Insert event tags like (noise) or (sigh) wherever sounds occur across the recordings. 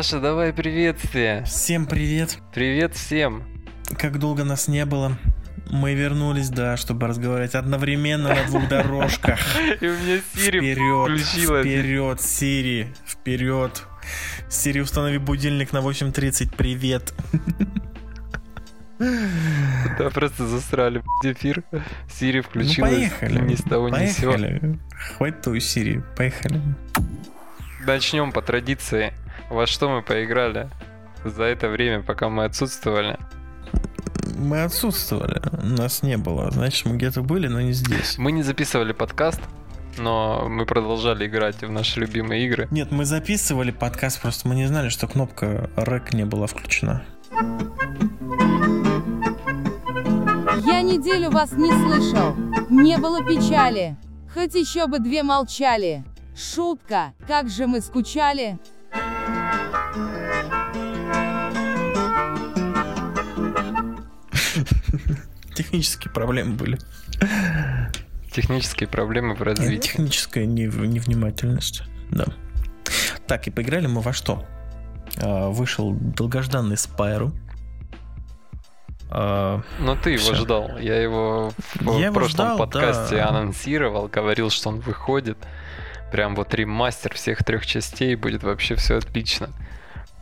Саша, давай приветствие. Всем привет. Привет всем. Как долго нас не было. Мы вернулись, да, чтобы разговаривать одновременно на двух дорожках. (laughs) И у меня Сири Вперед, включилась. вперед, Сири, вперед. Сири, установи будильник на 8.30, привет. (laughs) Да, просто засрали эфир. Сири Ну, включилась поехали. ни с того ни с сего. Поехали. Хватит твою Сири, поехали. Начнем по традиции. Во что мы поиграли за это время, пока мы отсутствовали? Мы отсутствовали, нас не было. Значит, мы где-то были, но не здесь. Мы не записывали подкаст, но мы продолжали играть в наши любимые игры. Нет, мы записывали подкаст, просто мы не знали, что кнопка рек не была включена. Я неделю вас не слышал. Не было печали. Хоть еще бы две молчали. Шутка, как же мы скучали. Технические проблемы были. Технические проблемы в Нет, развитии. Техническая нев- невнимательность. Да. Так, и поиграли мы во что? А, Вышел долгожданный Спайру. А, Но ты его Всё. ждал. Я его в Я его прошлом ждал, подкасте да. анонсировал, говорил, что он выходит. Прям вот ремастер всех трех частей, будет вообще все отлично.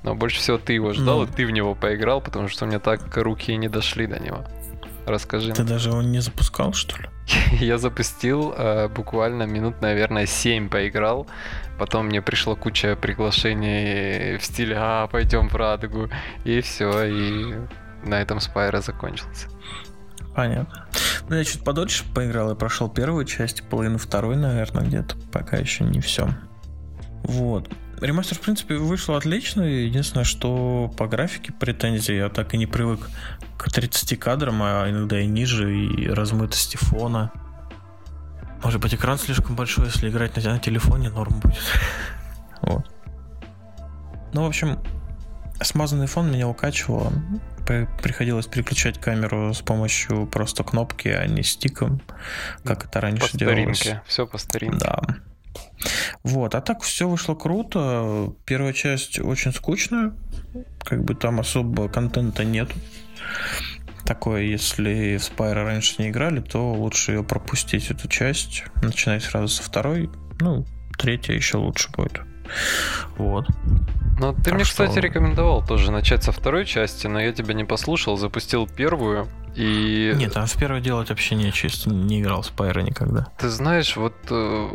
Но больше всего ты его ждал, Ну. и ты в него поиграл, потому что у меня так руки и не дошли до него. Расскажи. Ты даже его не запускал, что ли? (laughs) Я запустил э, буквально минут, наверное, 7 поиграл. Потом мне пришло куча приглашений в стиле «А, пойдем в Радугу». И все, и на этом Спайра закончился. Понятно. Ну, я чуть подольше поиграл и прошел первую часть, половину второй, наверное, где-то. Пока еще не все. Вот. Ремастер, в принципе, вышел отлично. Единственное, что по графике претензий я так и не привык к 30 кадрам, а иногда и ниже, и размытости фона. Может быть, экран слишком большой, если играть на, на телефоне, норм будет. (laughs) Вот. Ну, в общем, смазанный фон меня укачивало. При- Приходилось переключать камеру с помощью просто кнопки, а не стиком, как это По раньше делалось. старинке. Все по старинке. Да. Вот, а так все вышло круто. Первая часть очень скучная. Как бы там особо контента нет. Такое, если в Spyro раньше не играли, то лучше ее пропустить, эту часть. Начинать сразу со второй. Ну, третья еще лучше будет. Вот. Ну, ты Так мне, что- кстати, рекомендовал тоже начать со второй части, но я тебя не послушал, запустил первую. И Нет, там в первое делать вообще нечего, если не играл в Spyro никогда. ты знаешь, вот э,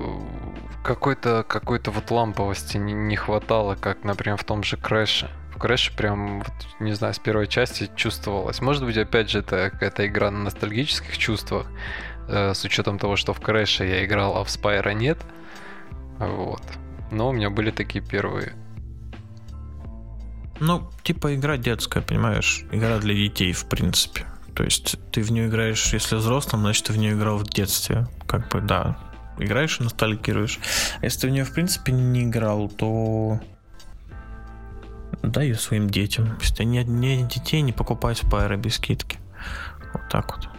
какой-то какой-то вот ламповости не, не хватало, как, например, в том же Крэше. В Крэше прям, вот, не знаю, с первой части чувствовалось. Может быть, опять же, это какая-то игра на ностальгических чувствах, э, с учетом того, что в Крэше я играл, а в Spyro нет. Вот. Но у меня были такие первые. Ну, типа игра детская, понимаешь? Игра для детей, в принципе. То есть ты в нее играешь, если взрослым, значит, ты в нее играл в детстве. Как бы, да. Играешь и ностальгируешь. А если ты в нее, в принципе, не играл, то дай ее своим детям. Если нет, нет детей, не покупай Spyro без скидки. Вот так вот.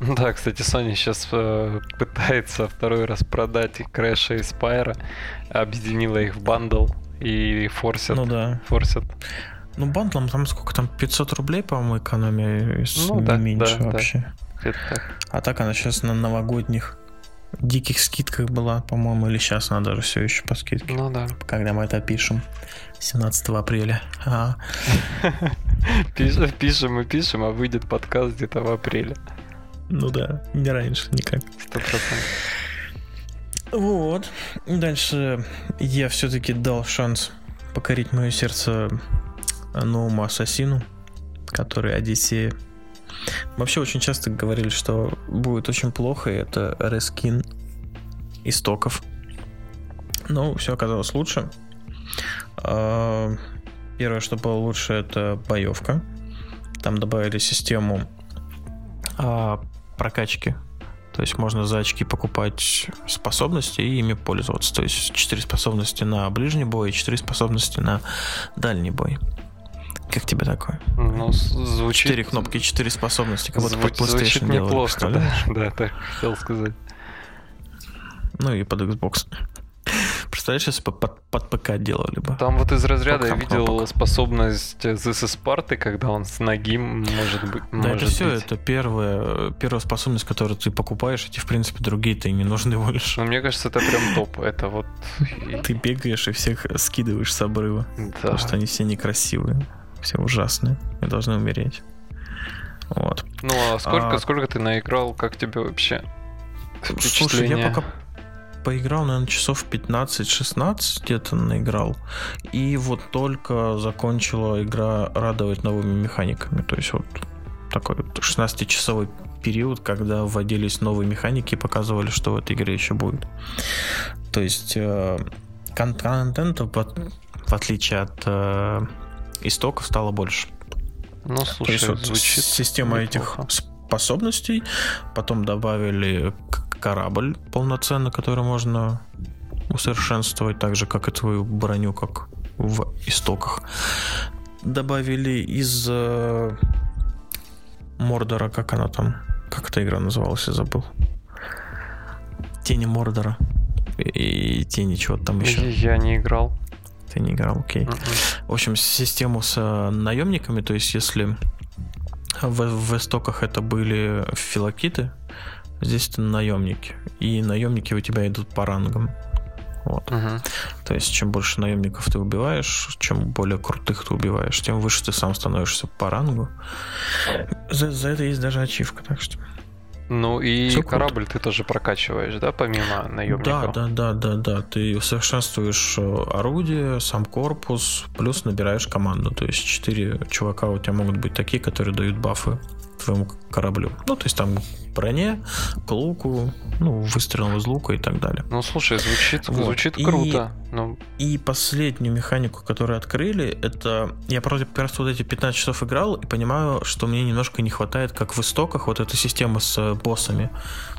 (laughs) Да, кстати, Sony сейчас пытается второй раз продать и Крэша и Spyro, объединила их в bundle и форсят. Ну да. Форсят. Ну, бандлом там сколько там? 500 рублей, по-моему, экономия, Ну не да, меньше да, да. вообще. Так. А так она сейчас на новогодних диких скидках была, по-моему, или сейчас она даже все еще по скидке. Ну да. Когда мы это пишем. 17 апреля. А, (laughs) Пиш- Пишем и пишем, а выйдет подкаст где-то в апреле. ну да, не раньше никак. Сто. Вот. Дальше я все-таки дал шанс покорить мое сердце новому ассасину, который Одиссея. Вообще очень часто говорили, что будет очень плохо, и это рескин истоков. Но все оказалось лучше. А, Первое, что было лучше, это боевка. Там добавили систему а, прокачки то есть можно за очки покупать способности и ими пользоваться. То есть 4 способности на ближний бой и 4 способности на дальний бой. Как тебе такое? Ну, звучит... Четыре кнопки, четыре способности, как будто зву- под Звучит PlayStation делали, неплохо, да. (laughs) Да, так хотел сказать. Ну и под Xbox. Представляешь, если бы под, под ПК делали бы? Там вот из разряда я видел кнопка. способность This is когда он с ноги может быть. Да, это может все, бить. это первая, первая способность, которую ты покупаешь, и тебе, в принципе, другие-то и не нужны (laughs) больше. Но мне кажется, это прям топ. Это вот... (laughs) Ты бегаешь и всех скидываешь с обрыва, Да. потому что они все некрасивые, все ужасные и должны умереть. Вот. Ну а сколько, А- сколько ты наиграл? Как тебе вообще Слушай, я пока поиграл, наверное, часов 15-16 где-то наиграл. И вот только закончила игра радовать новыми механиками. То есть вот такой вот 16-часовой период, когда вводились новые механики и показывали, что в этой игре еще будет. То есть э, кон- контента, в, от- в отличие от э, истоков, стало больше. Ну, слушай, есть вот звучит система неплохо. этих способностей, потом добавили корабль полноценно, который можно усовершенствовать, так же, как и твою броню, как в истоках. Добавили из э, Мордора, как она там, как эта игра называлась, я забыл. Тени Мордора. И, и тени чего-то там еще. Я не играл. Ты не играл, окей. Мгм. В общем, систему с э, наемниками, то есть если в, в истоках это были филокиты, здесь это наемники. И наемники у тебя идут по рангам. Вот. Мгм. То есть, чем больше наемников ты убиваешь, чем более крутых ты убиваешь, тем выше ты сам становишься по рангу. За, за это есть даже ачивка, так что. Ну и круто. корабль ты тоже прокачиваешь, да, помимо Да, наемников? да, да, да, да. Ты усовершенствуешь э, орудие, сам корпус, плюс набираешь команду. То есть четыре чувака у тебя могут быть такие, которые дают бафы твоему кораблю. Ну, то есть там броне, к луку, ну, выстрелам из лука и так далее. Ну слушай, звучит, Вот. звучит И- круто. Ну, И последнюю механику, которую открыли, это... Я просто просто вот эти 15 часов играл и понимаю, что мне немножко не хватает, как в истоках, вот эта система с э, боссами.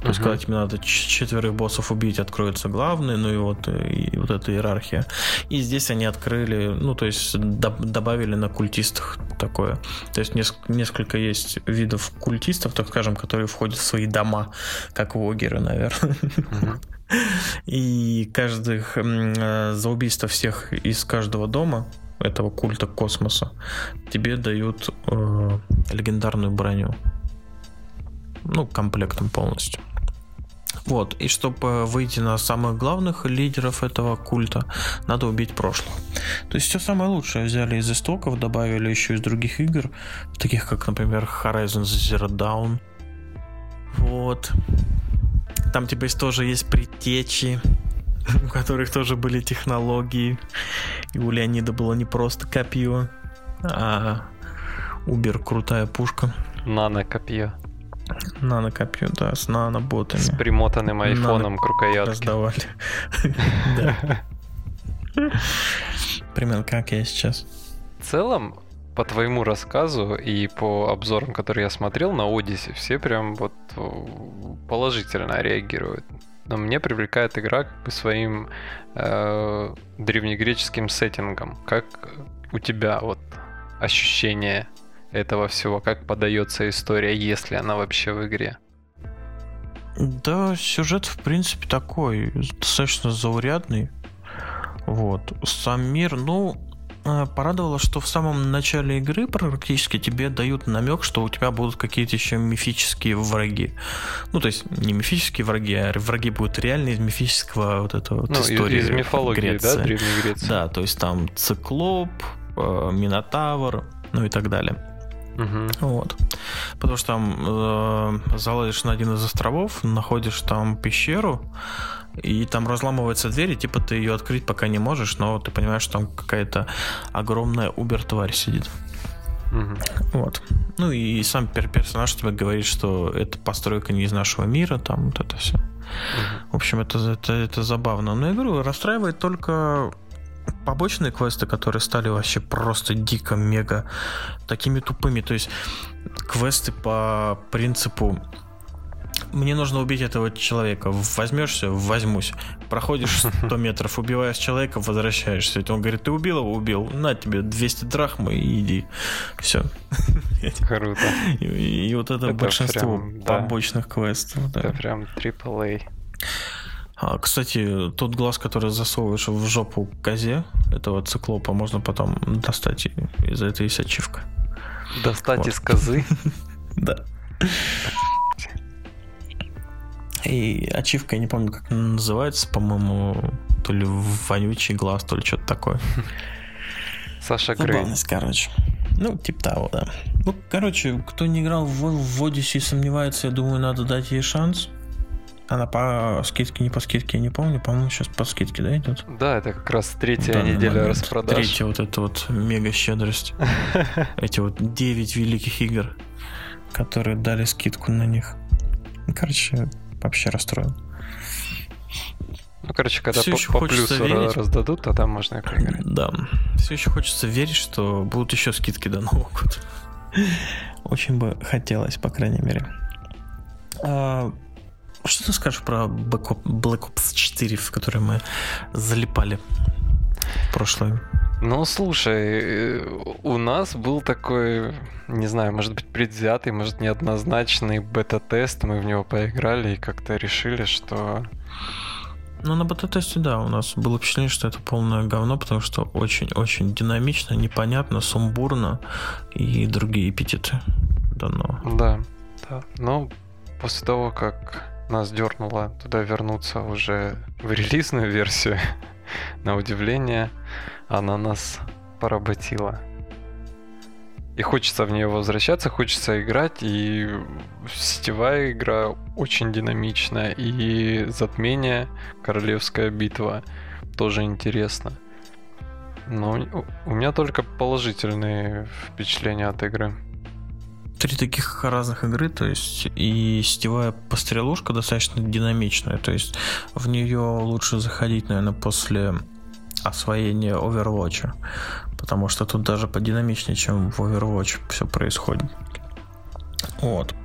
То есть, когда тебе надо четверых боссов убить, откроется главный, ну и вот, э, и вот эта иерархия. И здесь они открыли, ну, то есть доб- добавили на культистах такое. То есть неск- несколько есть видов культистов, так скажем, которые входят в свои дома, как вогеры, наверное. И каждых э, за убийство всех из каждого дома этого культа космоса тебе дают э, легендарную броню. Ну, комплектом полностью. Вот, и чтобы выйти на самых главных лидеров этого культа, надо убить прошлых. То есть все самое лучшее взяли из истоков, добавили еще из других игр, таких как, например, Horizon Zero Dawn. Вот. Там типа есть- тоже есть предтечи, (laughs) у которых тоже были технологии. И у Леонида было не просто копье, а Убер крутая пушка. Нано-копье. Нано-копье, да, с наноботами. С примотанным айфоном к рукоятке. Раздавали. (laughs) Да. Примерно как я сейчас. В целом, по твоему рассказу и по обзорам, которые я смотрел на Odyssey, все прям вот о, положительно реагируют. Но мне привлекает игра как бы своим э, древнегреческим сеттингом. Как у тебя вот ощущение этого всего, как подается история, если она вообще в игре? Да, сюжет, в принципе, такой, достаточно заурядный. Вот. Сам мир, ну, э, порадовало, что в самом начале игры практически тебе дают намек, что у тебя будут какие-то еще мифические враги. Ну, то есть не мифические враги, а враги будут реальные из мифического вот этого вот Ну, истории из мифологии, Греции. да, Древней Греции? Да, то есть там циклоп, э, минотавр, ну и так далее. Мгм. Вот. Потому что там э, залазишь на один из островов, находишь там пещеру, и там разламывается дверь, и типа ты ее открыть пока не можешь, но ты понимаешь, что там какая-то огромная убер-тварь сидит. Мгм. Вот. Ну и сам пер- персонаж тебе говорит, что это постройка не из нашего мира, там вот это все. Мгм. В общем, это, это, это забавно. Но я говорю, расстраивает только побочные квесты, которые стали вообще просто дико, мега такими тупыми. То есть квесты по принципу мне нужно убить этого человека. Возьмешься, возьмусь. Проходишь (laughs) 100 метров, убиваешь человека, возвращаешься. Он говорит, ты убил его? Убил. На тебе 200 драхм и иди. Все. (laughs) Круто. И, и вот это, Это большинство прям, да. побочных квестов. да. Это прям AAA. А, кстати, тот глаз, который засовываешь в жопу козе этого циклопа, можно потом достать из этой есть ачивка. Достать вот. из козы? (laughs) Да. И ачивка, я не помню, как она называется, по-моему, то ли вонючий глаз, то ли что-то такое. Саша Грей. короче. Ну, типа того, да. Ну, короче, кто не играл в, в Odyssey и сомневается, я думаю, надо дать ей шанс. Она по скидке, не по скидке, я не помню. По-моему, сейчас по скидке, да, идет? Да, это как раз третья неделя момент. распродаж. Третья вот эта вот мега щедрость. (laughs) Эти вот 9 великих игр, которые дали скидку на них. Короче, вообще расстроен. Ну, короче, когда Все по, по плюсу верить. раздадут, тогда можно поиграть. Да. Все еще хочется верить, что будут еще скидки до Нового года. (laughs) Очень бы хотелось, по крайней мере. А, что ты скажешь про Black Ops 4, в который мы залипали в прошлое? Ну, слушай, у нас был такой, не знаю, может быть, предвзятый, может, неоднозначный бета-тест. Мы в него поиграли и как-то решили, что... Ну, на бета-тесте, да, у нас было впечатление, что это полное говно, потому что очень-очень динамично, непонятно, сумбурно и другие эпитеты дано. Да, да. Но после того, как нас дернуло туда вернуться уже в релизную версию, (laughs) на удивление, она нас поработила. И хочется в нее возвращаться, хочется играть, и сетевая игра очень динамичная, и затмение, королевская битва тоже интересно. Но у меня только положительные впечатления от игры три таких разных игры, то есть и сетевая пострелушка достаточно динамичная, то есть в нее лучше заходить, наверное, после освоения Overwatch, потому что тут даже подинамичнее, чем в Overwatch все происходит. Вот.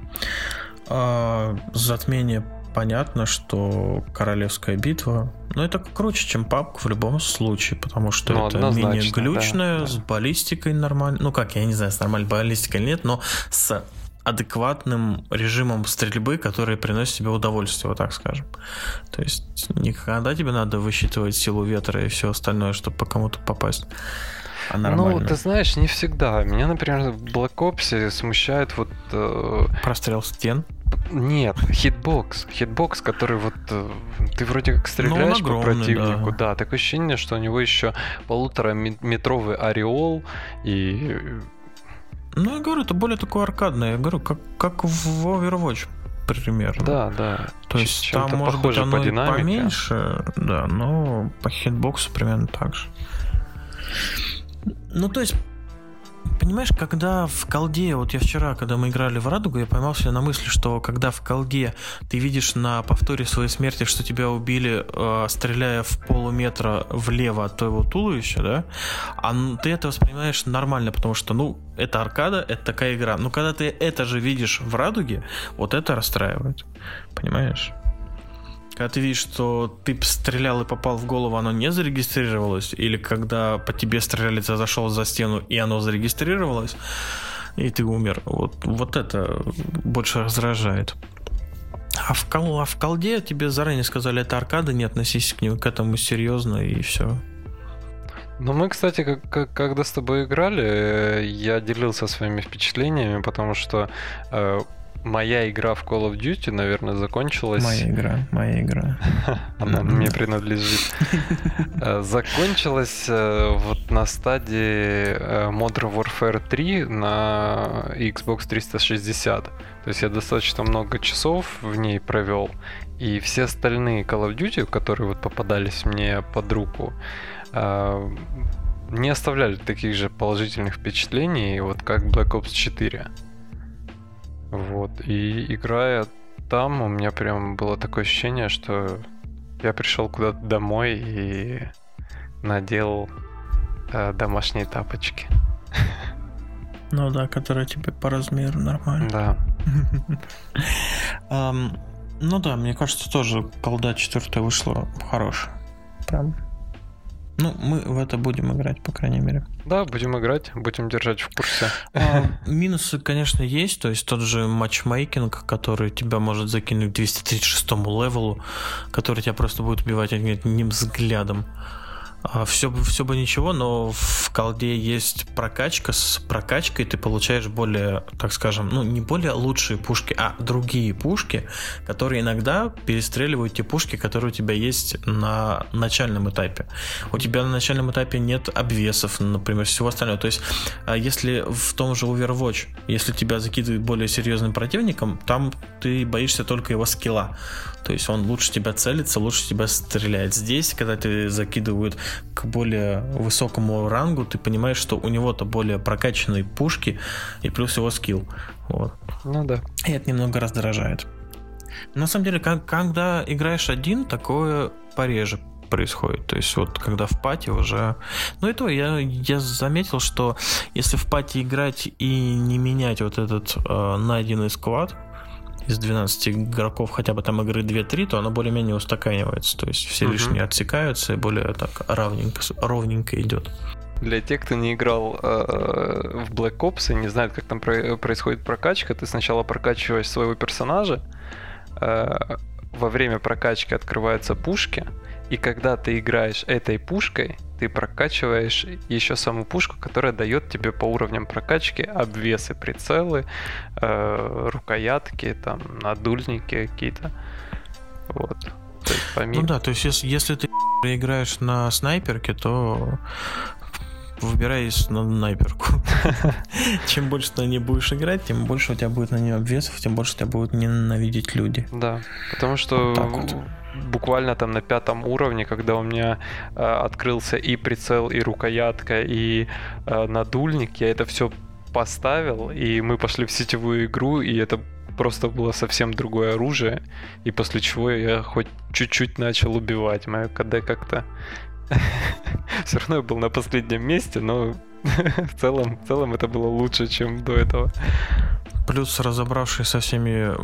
А, затмение понятно, что королевская битва, но ну, это круче, чем папка в любом случае, потому что ну, это менее глючное, да, с баллистикой нормально. Ну как, я не знаю, с нормальной баллистикой или нет, но с адекватным режимом стрельбы, который приносит тебе удовольствие, вот так скажем. То есть не когда тебе надо высчитывать силу ветра и все остальное, чтобы по кому-то попасть. А ну, ты знаешь, не всегда. Меня, например, в Black Ops смущает вот... Э... Прострел стен? Нет, хитбокс. Хитбокс, который вот э, ты вроде как стреляешь ну, огромный, по противнику, да. да, такое ощущение, что у него еще полутора метровый ореол и. Ну, я говорю, это более такое аркадное. Я говорю, как, как в Overwatch примерно. Да, да. То есть там может быть оно по динамике. поменьше, да, но по хитбоксу примерно так же. Ну, то есть Понимаешь, когда в колде, вот я вчера, когда мы играли в Радугу, я поймал себя на мысли, что когда в колде ты видишь на повторе своей смерти, что тебя убили, э, стреляя в полуметра влево от твоего туловища, да, а ты это воспринимаешь нормально, потому что, ну, это аркада, это такая игра. Но когда ты это же видишь в Радуге, вот это расстраивает. Понимаешь? Когда ты видишь, что ты стрелял и попал в голову, оно не зарегистрировалось, или когда по тебе стреляли, ты зашел за стену и оно зарегистрировалось, и ты умер. Вот, вот это больше раздражает. А в, кол, а в колде тебе заранее сказали, это аркада, не относись к, нему, к этому серьезно, и все. Ну, мы, кстати, как, как, когда с тобой играли, э, я делился своими впечатлениями, потому что э, моя игра в Call of Duty, наверное, закончилась... Моя игра, моя игра. (laughs) Она мне принадлежит. (laughs) Э, закончилась э, вот на стадии э, Modern Warfare 3 на Xbox 360. То есть я достаточно много часов в ней провел. И все остальные Call of Duty, которые вот попадались мне под руку, не оставляли таких же положительных впечатлений, вот как Black Ops 4. Вот. И играя там, у меня прям было такое ощущение, что я пришел куда-то домой и надел э, домашние тапочки. Ну да, которые тебе по размеру нормально. Да. um, ну да, мне кажется, тоже колда четвертая вышла хорошая. Прям Ну, мы в это будем играть, по крайней мере. Да, будем играть, будем держать в курсе. А, минусы, конечно, есть. То есть тот же матчмейкинг, который тебя может закинуть к 236 левелу, который тебя просто будет убивать одним взглядом. А, все, все бы ничего, но в колде есть прокачка. С прокачкой ты получаешь более, так скажем, ну не более лучшие пушки, а другие пушки, которые иногда перестреливают те пушки, которые у тебя есть на начальном этапе. У тебя на начальном этапе нет обвесов, например, всего остального. То есть, а, если в том же Overwatch, если тебя закидывают более серьезным противником, там ты боишься только его скилла. То есть он лучше тебя целится, лучше тебя стреляет. Здесь, когда ты закидывают к более высокому рангу, ты понимаешь, что у него-то более прокачанные пушки и плюс его скилл. Вот. Ну да. И это немного раздражает. На самом деле, как, когда играешь один, такое пореже происходит. То есть вот когда в пати уже... Ну и то, я, я заметил, что если в пати играть и не менять вот этот э, найденный сквад, из 12 игроков хотя бы там игры 2-3, то оно более-менее устаканивается. То есть все uh-huh. лишние отсекаются и более так ровненько, ровненько идет. Для тех, кто не играл э, в Black Ops и не знает, как там про- происходит прокачка, ты сначала прокачиваешь своего персонажа, э, во время прокачки открываются пушки, и когда ты играешь этой пушкой, ты прокачиваешь еще саму пушку, которая дает тебе по уровням прокачки обвесы, прицелы, э, рукоятки, там, надульники какие-то. Вот. То есть, помимо... Ну да, то есть если, если ты (laughs) играешь на снайперке, то выбирай на снайперку. (laughs) Чем больше ты на ней будешь играть, тем больше у тебя будет на нее обвесов, тем больше тебя будут ненавидеть люди. Да, потому что вот буквально там на пятом уровне, когда у меня э, открылся и прицел, и рукоятка, и э, надульник, я это все поставил, и мы пошли в сетевую игру, и это просто было совсем другое оружие, и после чего я хоть чуть-чуть начал убивать. Мое КД как-то все равно я был на последнем месте, но (laughs) в целом, в целом это было лучше, чем до этого. Плюс разобравшись со всеми,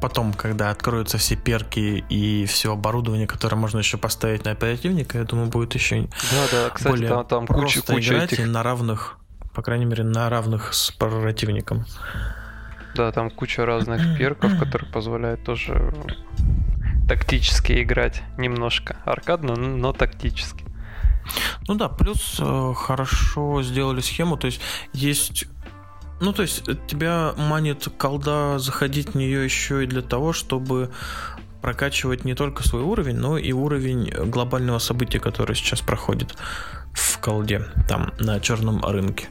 потом, когда откроются все перки и все оборудование, которое можно еще поставить на оперативника, я думаю, будет еще да, да, кстати, более там, там куча, куча играть этих... на равных, по крайней мере, на равных с противником. Да, там куча разных перков, которые позволяют тоже тактически играть немножко. Аркадно, но тактически. Ну да, плюс э, хорошо сделали схему, то есть есть ну, то есть тебя манит колда заходить в нее еще и для того, чтобы прокачивать не только свой уровень, но и уровень глобального события, которое сейчас проходит в колде, там, на черном рынке.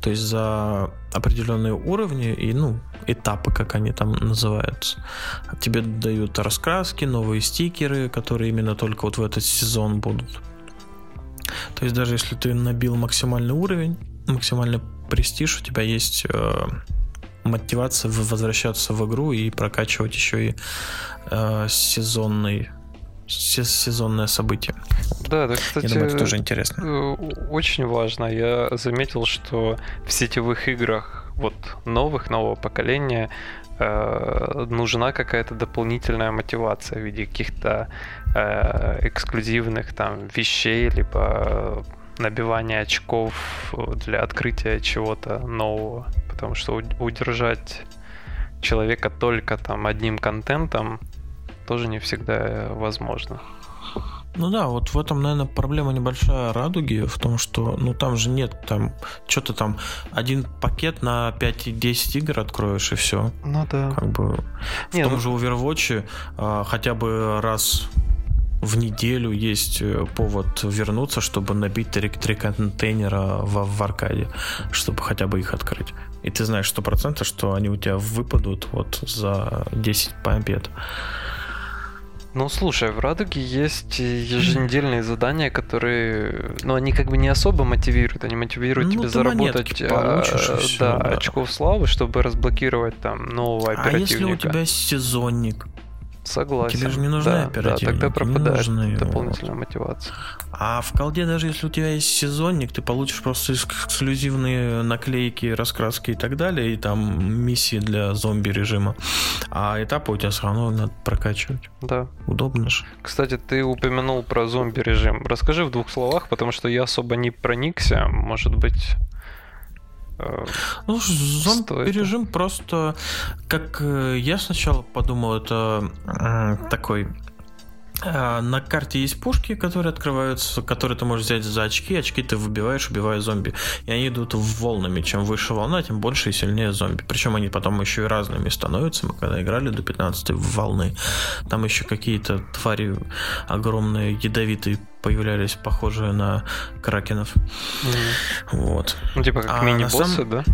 То есть за определенные уровни и, ну, этапы, как они там называются. Тебе дают раскраски, новые стикеры, которые именно только вот в этот сезон будут. То есть даже если ты набил максимальный уровень, максимальный престиж, у тебя есть э, мотивация возвращаться в игру и прокачивать еще и э, сезонный сезонное событие. Да, да, кстати, Я думаю, это тоже интересно. Э, очень важно. Я заметил, что в сетевых играх вот новых, нового поколения э, нужна какая-то дополнительная мотивация в виде каких-то э, эксклюзивных там вещей, либо набивания очков для открытия чего-то нового. Потому что удержать человека только там одним контентом тоже не всегда возможно. Ну да, вот в этом, наверное, проблема небольшая радуги, в том, что, ну там же нет, там, что-то там, один пакет на 5-10 игр откроешь и все. Ну да. Как бы в не, том ну... же Overwatch а, хотя бы раз в неделю есть э, повод вернуться, чтобы набить три, три контейнера в, в аркаде, чтобы хотя бы их открыть. И ты знаешь сто процентов, что они у тебя выпадут вот за 10 побед. Ну, слушай, в Радуге есть еженедельные задания, которые, ну, они как бы не особо мотивируют, они мотивируют ну, тебя заработать а, все, да, да, очков славы, чтобы разблокировать там нового оперативника. А если у тебя сезонник? Согласен. Тебе же не нужны да, оперативники, Да, тогда пропадает не нужны, дополнительная мотивация. А в колде, даже если у тебя есть сезонник, ты получишь просто эксклюзивные наклейки, раскраски и так далее, и там миссии для зомби режима. А этапы у тебя все равно надо прокачивать. Да. Удобно же. Кстати, ты упомянул про зомби режим. Расскажи в двух словах, потому что я особо не проникся. Может быть, ну, зомби-режим просто, как э, я сначала подумал, это такой на карте есть пушки, которые открываются, которые ты можешь взять за очки. Очки ты выбиваешь, убивая зомби. И они идут волнами. Чем выше волна, тем больше и сильнее зомби. Причем они потом еще и разными становятся. Мы когда играли до 15 волны, там еще какие-то твари огромные, ядовитые появлялись, похожие на кракенов. Mm-hmm. Вот. Ну, типа как а мини-боссы, сам... да?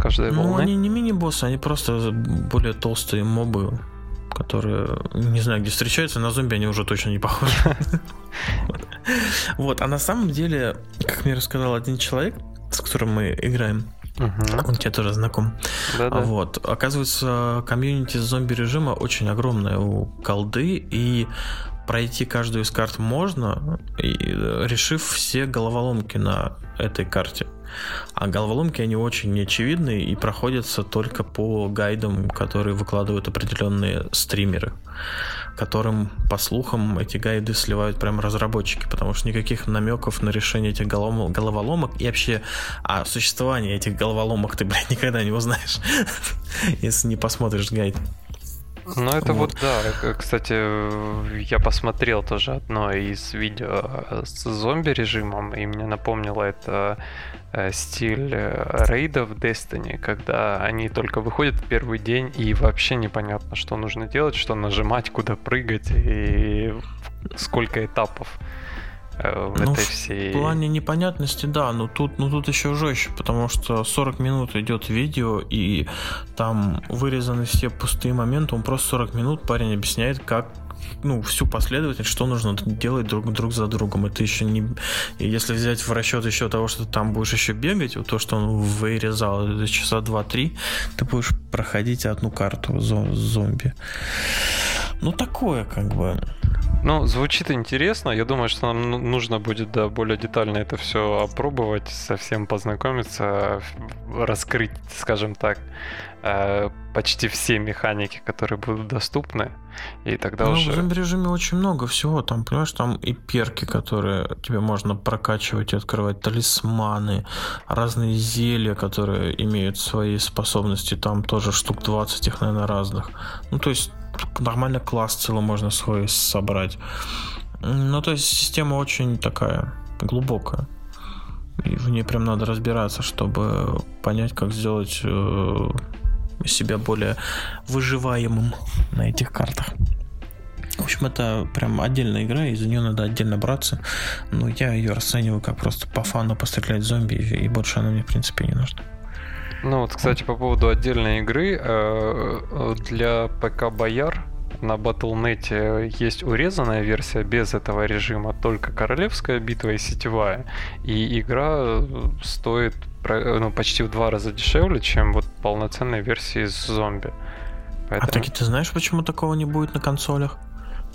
Каждая волны? Ну, они не мини-боссы, они просто более толстые мобы которые, не знаю, где встречаются, на зомби они уже точно не похожи. (laughs) Вот, а на самом деле, как мне рассказал один человек, с которым мы играем, Он тебе тоже знаком. Да-да. Вот. Оказывается, комьюнити зомби режима очень огромное у колды, и пройти каждую из карт можно, решив все головоломки на этой карте. А головоломки, они очень неочевидные и проходятся только по гайдам, которые выкладывают определенные стримеры, которым, по слухам, эти гайды сливают прям разработчики, потому что никаких намеков на решение этих головоломок и вообще о существовании этих головоломок ты, блядь, никогда не узнаешь, (laughs) если не посмотришь гайд. Ну, это вот. вот, да. Кстати, я посмотрел тоже одно из видео с зомби-режимом, и мне напомнило это Э, стиль э, рейдов Destiny, когда они только выходят в первый день и вообще непонятно, что нужно делать, что нажимать, куда прыгать и сколько этапов э, в ну, этой всей... В плане непонятности, да, но тут, но тут еще жестче, потому что 40 минут идет видео, и там вырезаны все пустые моменты, он просто 40 минут парень объясняет, как ну, всю последовательность, что нужно делать друг, друг за другом. Это еще не... Если взять в расчет еще того, что ты там будешь еще бегать, вот то, что он вырезал, это часа 2-3, ты будешь проходить одну карту зомби. Ну, такое как бы. Ну, звучит интересно. Я думаю, что нам ну, нужно будет да, более детально это все опробовать, совсем познакомиться, раскрыть, скажем так, э, почти все механики, которые будут доступны. И тогда ну, уже... В зомби-режиме очень много всего. Там, понимаешь, там и перки, которые тебе можно прокачивать и открывать, талисманы, разные зелья, которые имеют свои способности. Там тоже штук 20 их, наверное, разных. Ну, то есть нормально класс целый можно свой собрать. Ну, то есть система очень такая глубокая. И в ней прям надо разбираться, чтобы понять, как сделать э, себя более выживаемым на этих картах. В общем, это прям отдельная игра, и за нее надо отдельно браться. Но я ее расцениваю как просто по фану пострелять зомби, и больше она мне, в принципе, не нужна. Ну вот, кстати, по поводу отдельной игры, э, для ПК Бояр на Battle.net есть урезанная версия без этого режима, только королевская битва и сетевая. И игра стоит ну, почти в два раза дешевле, чем вот полноценная версия с зомби. А Поэтому... А таки ты знаешь, почему такого не будет на консолях?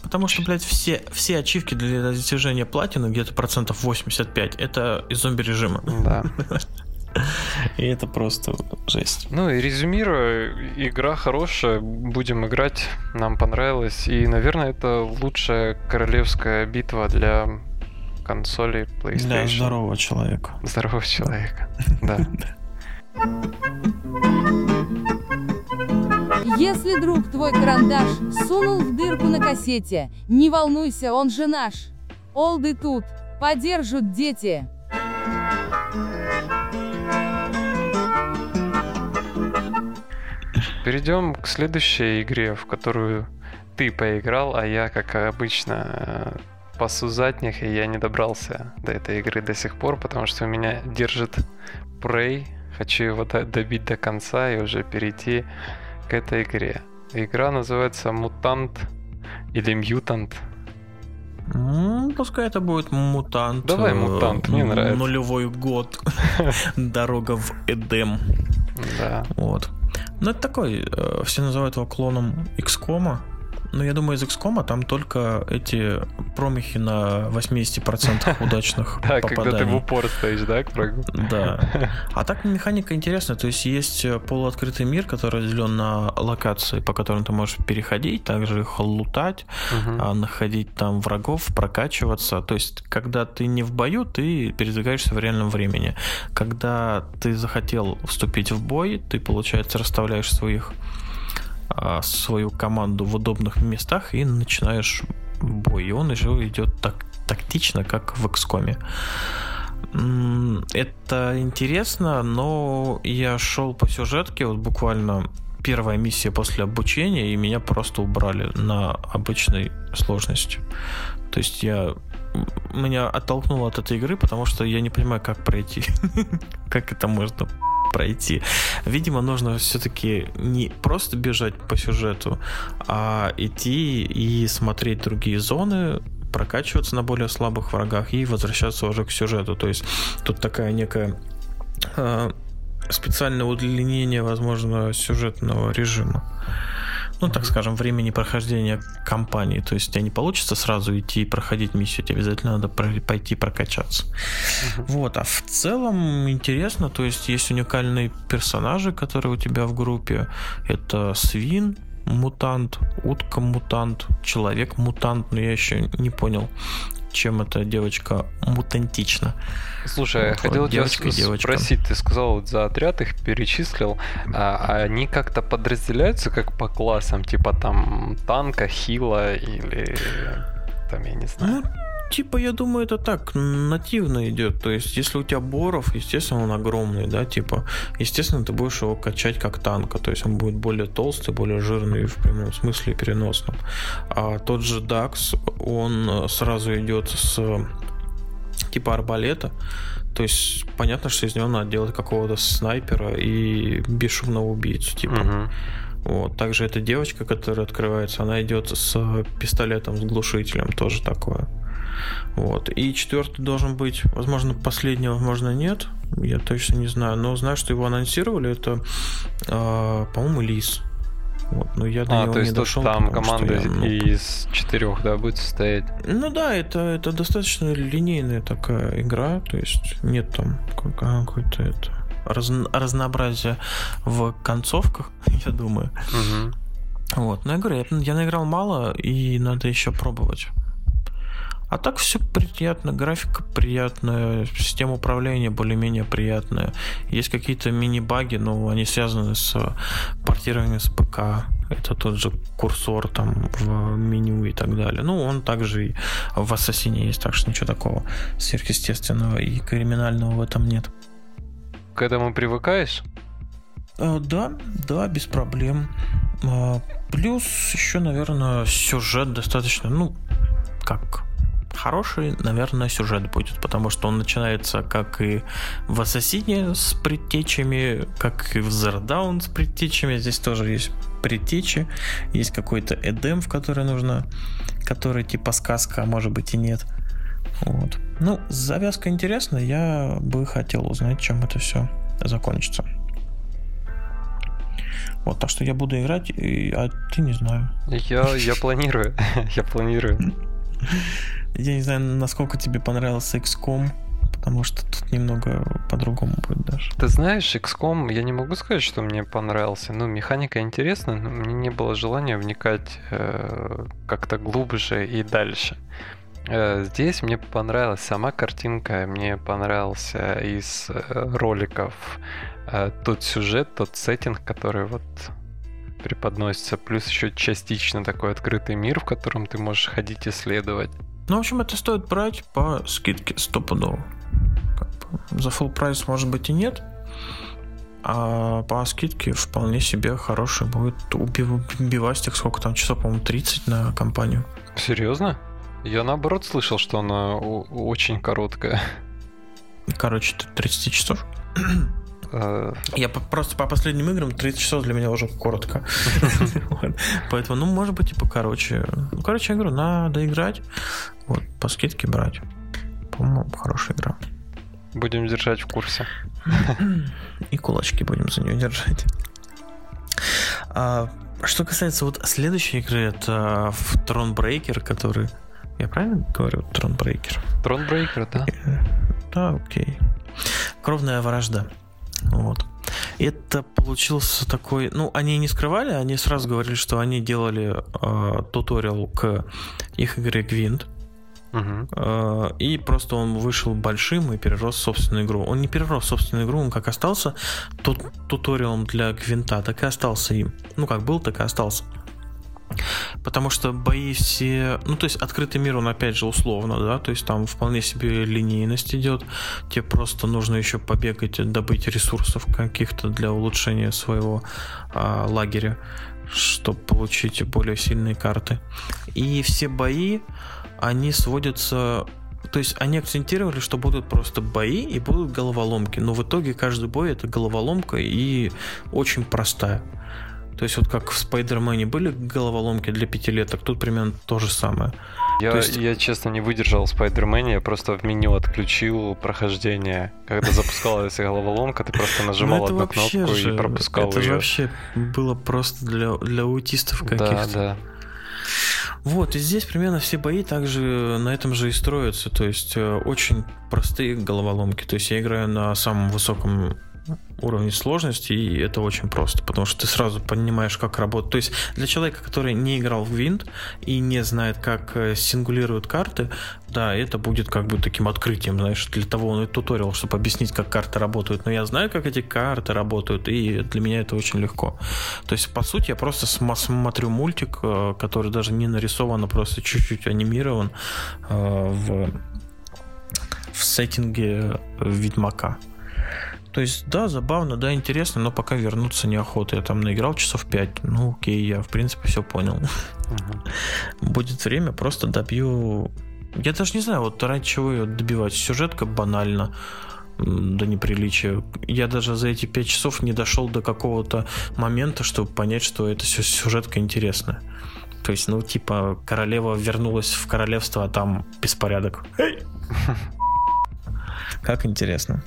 Потому что, блядь, все, все ачивки для достижения платины, где-то процентов 85, это из зомби режима. Да. (laughs) (laughs) И это просто жесть. Ну и резюмируя, игра хорошая, будем играть, нам понравилось. И, наверное, это лучшая королевская битва для консолей PlayStation. Для здорового человека. Здорового человека, (laughs) да. Если друг твой карандаш сунул в дырку на кассете, не волнуйся, он же наш. Олды тут, поддержат дети. Перейдем к следующей игре, в которую ты поиграл, а я, как обычно, пасу задних, и я не добрался до этой игры до сих пор, потому что у меня держит Prey. Хочу его добить до конца и уже перейти к этой игре. Игра называется Мутант или Мьютант. Ну, пускай это будет мутант. Давай мутант, мне нравится. Нулевой год. (laughs) Дорога в Эдем. Да. Вот. Ну, это такой, э, все называют его клоном XCOM. Ну, я думаю, из XCOM там только эти промахи на 80% (laughs) удачных Да, когда ты в упор стоишь, да, к врагу? Да. (laughs) А так механика интересная. То есть есть полуоткрытый мир, который разделен на локации, по которым ты можешь переходить, также их лутать, а, находить там врагов, прокачиваться. То есть, когда ты не в бою, ты передвигаешься в реальном времени. Когда ты захотел вступить в бой, ты, получается, расставляешь своих а, свою команду в удобных местах и начинаешь бой. И он уже идет так тактично, как в XCOM. Это интересно, но я шел по сюжетке, вот буквально первая миссия после обучения, и меня просто убрали на обычной сложности. То есть я меня оттолкнуло от этой игры, потому что я не понимаю, как пройти. (laughs) Как это можно пройти. Видимо, нужно все-таки не просто бежать по сюжету, а идти и смотреть другие зоны, прокачиваться на более слабых врагах и возвращаться уже к сюжету. То есть тут такая некая э, специальное удлинение, возможно, сюжетного режима. Ну, так скажем, времени прохождения кампании. То есть у тебя не получится сразу идти и проходить миссию, тебе обязательно надо пойти прокачаться. Мгм. Вот, а в целом интересно, то есть есть уникальные персонажи, которые у тебя в группе. Это свин, мутант, утка мутант, человек мутант, но я еще не понял, чем эта девочка мутантична. Слушай, я Вот, хотел вот тебя девочка с- девочка. спросить, ты сказал, вот за отряд их перечислил, а, а они как-то подразделяются как по классам, типа там танка, хила или там, я не знаю. Ну, типа, я думаю, это так, нативно идет. То есть, если у тебя Боров, естественно, он огромный, да, типа, естественно, ты будешь его качать как танка. То есть, он будет более толстый, более жирный в прямом смысле и переносном. А тот же Дакс, он э, сразу идет с э, типа арбалета. То есть, понятно, что из него надо делать какого-то снайпера и бесшумного убийцу, типа. Мгм. Вот. Также эта девочка, которая открывается, она идет с пистолетом, с глушителем, тоже такое. Вот. И четвертый должен быть, возможно, последний, возможно, нет. Я точно не знаю. Но знаю, что его анонсировали. Это, э, по-моему, Лис. Вот. Но я до А, него то не есть тут дошел. там команда я, ну, из четырех, да, будет состоять. ну да, это, это достаточно линейная такая игра, то есть нет там как- какой-то это разно- разнообразия в концовках, (laughs) я думаю. Мгм. Вот, но я говорю, я, я наиграл мало и надо еще пробовать. А так все приятно, графика приятная, система управления более-менее приятная. Есть какие-то мини-баги, но они связаны с портированием с ПК. Это тот же курсор там в меню и так далее. Ну, он также и в Ассасине есть, так что ничего такого сверхъестественного и криминального в этом нет. К этому привыкаешь? А, Да, да, без проблем. А, Плюс еще, наверное, сюжет достаточно, ну, как хороший, наверное, сюжет будет, потому что он начинается как и в Ассасине с предтечами, как и в Dawn с предтечами. Здесь тоже есть предтечи, есть какой-то Эдем, в который нужно, который типа сказка, а может быть и нет. Вот. Ну, завязка интересная, я бы хотел узнать, чем это все закончится. Вот, так что я буду играть, и- а ты не знаю. Я, я планирую, (laughs) я планирую. (laughs) Я не знаю, насколько тебе понравился XCOM, потому что тут немного по-другому будет даже. Ты знаешь, XCOM, я не могу сказать, что мне понравился. Ну, механика интересная, но мне не было желания вникать э, как-то глубже и дальше. Э, здесь мне понравилась сама картинка, мне понравился из э, роликов э, тот сюжет, тот сеттинг, который вот преподносится, плюс еще частично такой открытый мир, в котором ты можешь ходить исследовать. Ну, в общем, это стоит брать по скидке стопудово. Как бы За full прайс, может быть, и нет. А по скидке вполне себе хороший будет убив- убивастик. Сколько там часов, по-моему, 30 на компанию. Серьезно? Я наоборот слышал, что она очень короткая. Короче, 30 часов. Э, Я по- просто по последним играм 30 часов для меня уже коротко. (laughs) Поэтому, ну, может быть, и покороче. Ну, короче, я говорю, надо играть. Вот, по скидке брать. По-моему, хорошая игра. Будем держать в курсе. И кулачки будем за нее держать. А, что касается вот следующей игры, это в Thronebreaker, который... Я правильно говорю? Thronebreaker? Thronebreaker, да. Да, окей. Кровная вражда. Вот. Это получился такой... Ну, они не скрывали, они сразу говорили, что они делали э, туториал к их игре Гвинт. Uh-huh. И просто он вышел большим и перерос собственную игру. Он не перерос собственную игру, он как остался тут туториалом для Гвинта, так и остался им. Ну, как был, так и остался. Потому что бои все... Ну, то есть открытый мир, он опять же условно, да, то есть там вполне себе линейность идет. Тебе просто нужно еще побегать, добыть ресурсов каких-то для улучшения своего а, лагеря, чтобы получить более сильные карты. И все бои, они сводятся то есть они акцентировали, что будут просто бои и будут головоломки. Но в итоге каждый бой это головоломка и очень простая. То есть вот как в Спайдермене были головоломки для пятилеток, тут примерно то же самое. Я, есть... я честно не выдержал в Спайдермене, я просто в меню отключил прохождение. Когда запускалась (laughs) головоломка, ты просто нажимал ну, одну кнопку же, и пропускал это ее. Это вообще было просто для, для аутистов каких-то. Да, да. Вот, и здесь примерно все бои также на этом же и строятся. То есть э, очень простые головоломки. То есть я играю на самом высоком уровне сложности, и это очень просто, потому что ты сразу понимаешь, как работает. То есть для человека, который не играл в винт и не знает, как э, сингулируют карты, да, это будет как бы таким открытием, знаешь, для того он и туториал, чтобы объяснить, как карты работают. Но я знаю, как эти карты работают, и для меня это очень легко. То есть, по сути, я просто смотрю мультик, э, который даже не нарисован, а просто чуть-чуть анимирован э, в, в сеттинге Ведьмака. То есть, да, забавно, да, интересно, но пока вернуться неохота. Я там наиграл часов 5. Ну, окей, я, в принципе, все понял. Угу. Будет время, просто добью... Я даже не знаю, вот ради чего ее добивать. Сюжетка банально до неприличия. Я даже за эти 5 часов не дошел до какого-то момента, чтобы понять, что эта сюжетка интересная. То есть, ну, типа, королева вернулась в королевство, а там беспорядок. (laughs) Как интересно.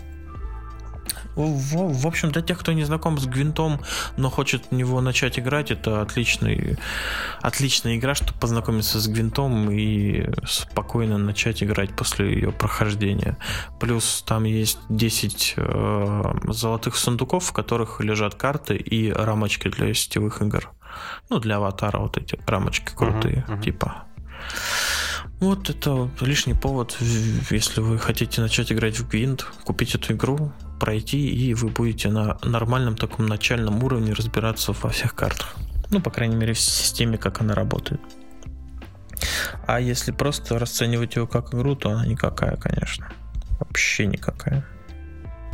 В, в общем, для тех, кто не знаком с Гвинтом, но хочет в него начать играть, это отличный, отличная игра, чтобы познакомиться с Гвинтом и спокойно начать играть после ее прохождения. Плюс там есть 10 э, золотых сундуков, в которых лежат карты и рамочки для сетевых игр. Ну, для аватара вот эти рамочки крутые, uh-huh, uh-huh. типа. Вот это лишний повод, если вы хотите начать играть в Гвинт, купить эту игру, пройти, и вы будете на нормальном таком начальном уровне разбираться во всех картах. Ну, по крайней мере, в системе, как она работает. А если просто расценивать ее как игру, то она никакая, конечно. Вообще никакая.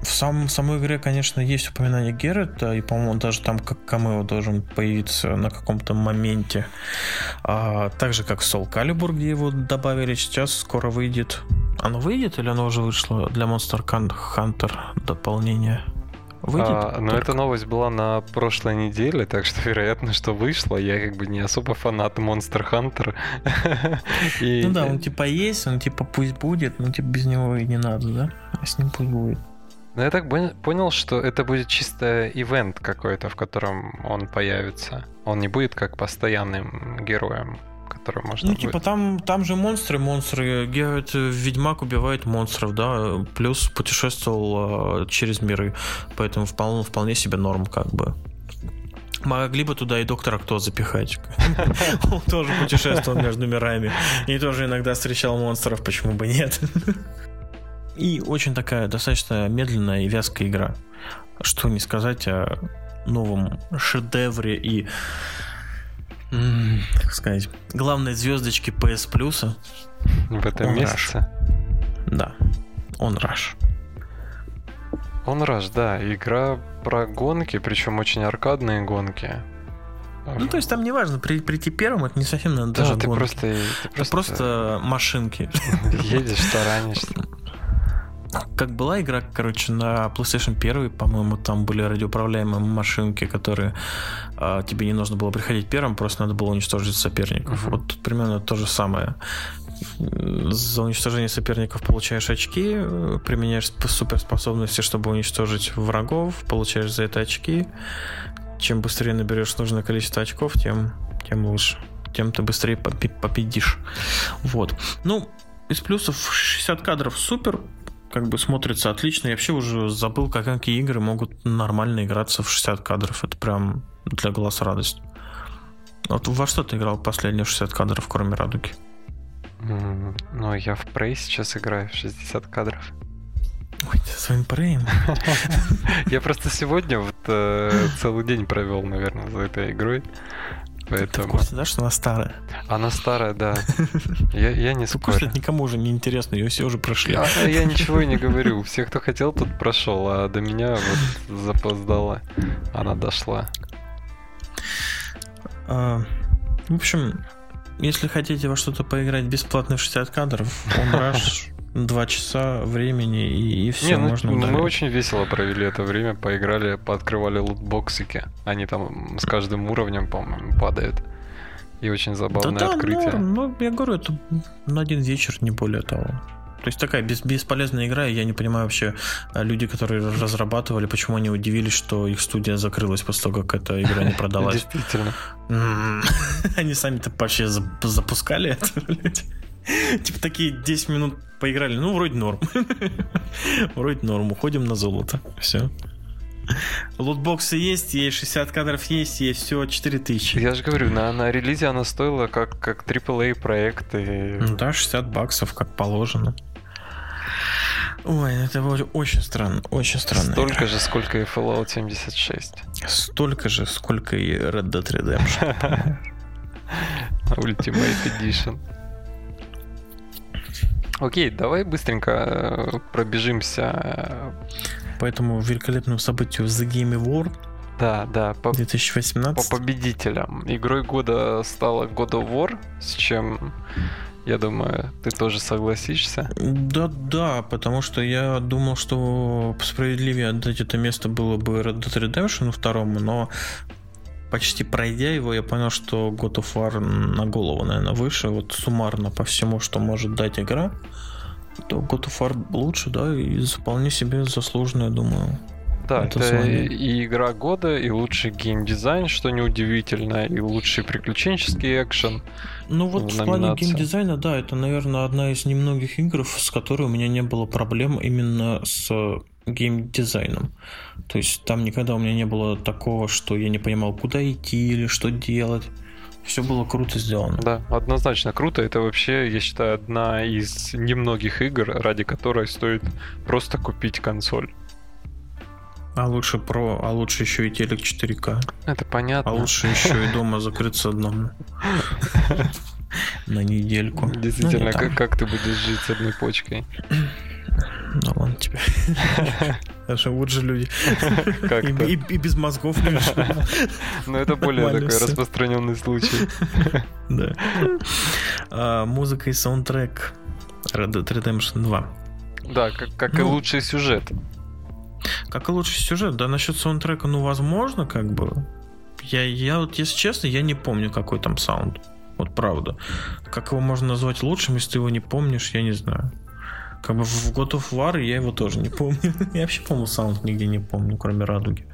В сам, самой игре, конечно, есть упоминание Геррета, и, по-моему, даже там как камео должен появиться на каком-то моменте. А, так же, как в Soul Calibur, где его добавили, сейчас скоро выйдет. Оно выйдет или оно уже вышло для Monster Hunter дополнение? Выйдет? А, но эта новость была на прошлой неделе, так что (laughs) вероятно, что вышло. Я как бы не особо фанат Monster Hunter. (laughs) и... Ну да, он типа есть, он типа пусть будет, но типа без него и не надо, да? А с ним пусть будет. Ну, я так понял, что это будет чисто ивент какой-то, в котором он появится. Он не будет как постоянным героем, который можно Ну, типа, там, там же монстры, монстры. Геральт Ведьмак убивает монстров, да, плюс путешествовал э, через миры, поэтому вполне, вполне себе норм, как бы. Могли бы туда и доктора кто запихать. (laughs) Он тоже путешествовал между мирами. И тоже иногда встречал монстров, почему бы нет. (laughs) И очень такая достаточно медленная и вязкая игра. Что не сказать о новом шедевре и как сказать, главной звездочки PS Plus. В этом он месяце? Rush. Да, он Rush. Он Rush, да, игра про гонки, причем очень аркадные гонки. Ну, то есть там не важно, при, прийти первым, это не совсем надо да, даже ты гонки. Просто, ты просто... просто машинки. Едешь, таранишься. (laughs) Как была игра, короче, на PlayStation 1, по-моему, там были радиоуправляемые машинки, которые э, тебе не нужно было приходить первым, просто надо было уничтожить соперников. Uh-huh. Вот тут примерно то же самое. За уничтожение соперников получаешь очки, применяешь суперспособности, чтобы уничтожить врагов, получаешь за это очки. чем быстрее наберешь нужное количество очков, тем, тем лучше. Тем ты быстрее победишь. Вот. Ну, из плюсов 60 кадров супер, как бы смотрится отлично. Я вообще уже забыл, как какие игры могут нормально играться в 60 кадров. Это прям для глаз радость. Вот во что ты играл последние 60 кадров, кроме радуги? ну, я в Prey сейчас играю в 60 кадров. Ой, ты своим Prey? (laughs) Я просто сегодня вот э, целый день провел, наверное, за этой игрой. Поэтому... Ты в курсе, да, что она старая? Она старая, да. (laughs) Я, я не спорю. никому уже не интересно, ее все уже прошли. А, я ничего и не говорю. Все, кто хотел, тут прошел, а до меня вот запоздала. Она дошла. А, в общем, если хотите во что-то поиграть бесплатно в 60 кадров, он (laughs) Rush два часа времени и, и все, Не, ну, можно удалить. Мы очень весело провели это время, поиграли, пооткрывали лутбоксики. Они там с каждым уровнем, по-моему, падают. И очень забавное да, да, открытие. Норм. Ну, я говорю, это на один вечер, не более того. То есть такая бес, бесполезная игра, и я не понимаю вообще а, люди, которые разрабатывали, почему они удивились, что их студия закрылась после того, как эта игра не продалась. (laughs) Действительно. (laughs) Они сами-то вообще запускали это, (laughs) (laughs) Типа такие 10 минут поиграли, ну вроде норм. (laughs) Вроде норм, уходим на золото. Все. Лутбоксы есть, есть 60 кадров есть, есть все 4000. Я же говорю, на, на релизе она стоила как, как AAA проект. И... Ну да, 60 баксов, как положено. Ой, это очень странно, очень странно. Столько игра. же, сколько и Fallout 76. Столько же, сколько и Red Dead Redemption. (laughs) Ultimate Edition. Окей, давай быстренько э, пробежимся. По этому великолепному событию The Game Award. Да, да. По, 2018. По победителям. Игрой года стала God of War, с чем, я думаю, ты тоже согласишься. Да, да, потому что я думал, что справедливее отдать это место было бы Red Dead Redemption второму, но почти пройдя его, я понял, что God of War на голову, наверное, выше. Вот суммарно по всему, что может дать игра, то God of War лучше, да, и вполне себе заслуженно, я думаю. Да, это, это и игра года, и лучший геймдизайн, что неудивительно, и лучший приключенческий экшен. Ну вот в, в плане геймдизайна, да, это, наверное, одна из немногих игр, с которой у меня не было проблем именно с геймдизайном. То есть там никогда у меня не было такого, что я не понимал, куда идти или что делать. Все было круто сделано. Да, однозначно круто. Это вообще, я считаю, одна из немногих игр, ради которой стоит просто купить консоль. А лучше про, а лучше еще и телек 4К. Это понятно. А лучше еще и дома закрыться одному. На недельку. Действительно, ну, как, как ты будешь жить с одной почкой? Ну ладно тебе. Живут же люди. Как и, и, и без мозгов. Но это более такой распространенный случай. Да. А, музыка и саундтрек Red Dead Redemption 2. Да, как, как ну, и лучший сюжет. Как и лучший сюжет, да, насчет саундтрека, ну, возможно, как бы. Я, я вот, если честно, я не помню, какой там саунд. Вот правда. Как его можно назвать лучшим, если ты его не помнишь, я не знаю. Бы в God of War я его тоже не помню. (laughs) я вообще, по-моему, саунд нигде не помню, кроме радуги.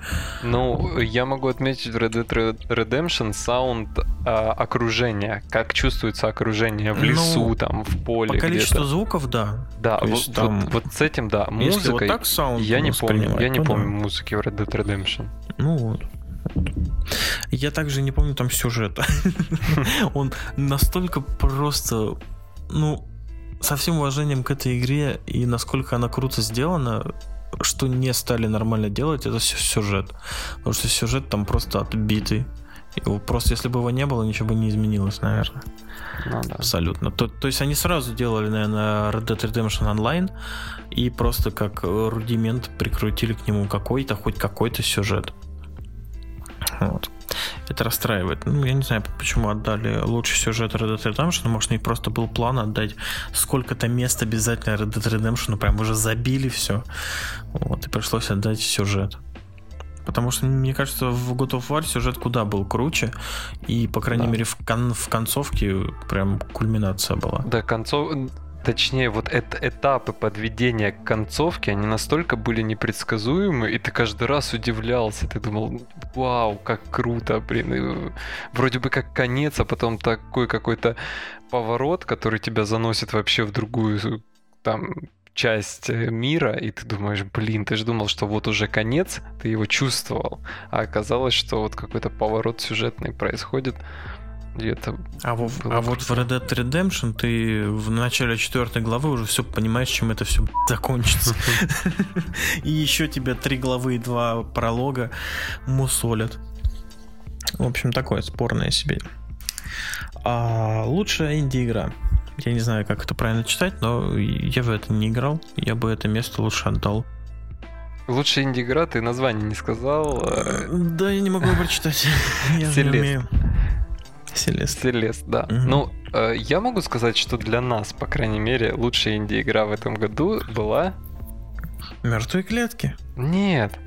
Ну, я могу отметить в Red Dead Redemption саунд а, окружения. Как чувствуется окружение в лесу, ну, там, в поле. По количеству звуков, да. Да, вот, там, вот, вот с этим, да. Музыкой вот так саунд я не помню. Я не помню да. музыки в Red Dead Redemption. Ну вот. Я также не помню там сюжета. (laughs) Он настолько просто, ну, со всем уважением к этой игре и насколько она круто сделана, что не стали нормально делать, это сюжет. Потому что сюжет там просто отбитый. Его просто если бы его не было, ничего бы не изменилось, наверное. Ну, да. Абсолютно. То, то есть они сразу делали, наверное, Red Dead Redemption Online и просто как рудимент прикрутили к нему какой-то, хоть какой-то сюжет. Вот. Это расстраивает. Ну, я не знаю, почему отдали лучший сюжет Red Dead Redemption. Может, у них просто был план отдать сколько-то мест обязательно Red Dead Redemption. Прям уже забили все. Вот, и пришлось отдать сюжет. Потому что, мне кажется, в God of War сюжет куда был круче. И, по крайней да. мере, в, кон- в концовке прям кульминация была. Да, концов точнее, вот эт- этапы подведения к концовке, они настолько были непредсказуемы, и ты каждый раз удивлялся. Ты думал, вау, как круто, блин. И вроде бы как конец, а потом такой какой-то поворот, который тебя заносит вообще в другую там часть э, мира, и ты думаешь, блин, ты же думал, что вот уже конец, ты его чувствовал, а оказалось, что вот какой-то поворот сюжетный происходит. Это а, в, а вот в Red Dead Redemption ты в начале четвертой главы уже все понимаешь, чем это все закончится. (laughs) И еще тебе три главы и два пролога мусолят. В общем, такое спорное себе. А лучшая инди-игра. Я не знаю, как это правильно читать, но я в это не играл. Я бы это место лучше отдал. Лучшая инди-игра, ты название не сказал. Э, да, я не могу прочитать. (laughs) Я не умею. Селест. Селест, да. Угу. Ну, э, я могу сказать, что для нас, по крайней мере, лучшая инди-игра в этом году была... Мертвые клетки? Нет.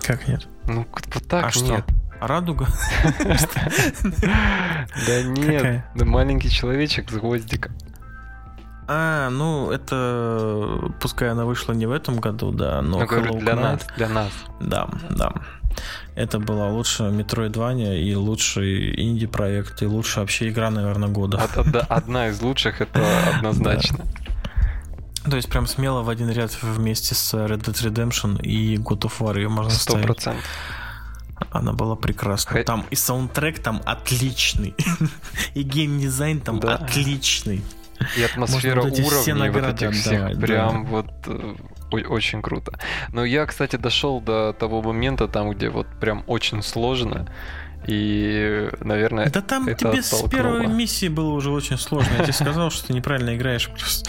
Как нет? Ну, вот так а нет. Что? Радуга? (laughs) Да нет, да маленький человечек с гвоздиком. А, ну это пускай она вышла не в этом году, да, но я говорю, для нас, для нас. Да, да. Это была лучшая Metroidvania и лучший инди-проект, и лучшая вообще игра, наверное, года. Одна из лучших, это (laughs) однозначно. То есть прям смело в один ряд вместе с Red Dead Redemption и God of War ее можно ставить. Сто процентов. Она была прекрасна. Там и саундтрек там отличный. (laughs) и геймдизайн там да. отличный. И атмосфера уровней все награды вот этих всех прям вот э, очень круто. Но я, кстати, дошел до того момента, там, где вот прям очень сложно. И, наверное, Да там это тебе с первой миссии было уже очень сложно. Я тебе сказал, что ты неправильно играешь просто.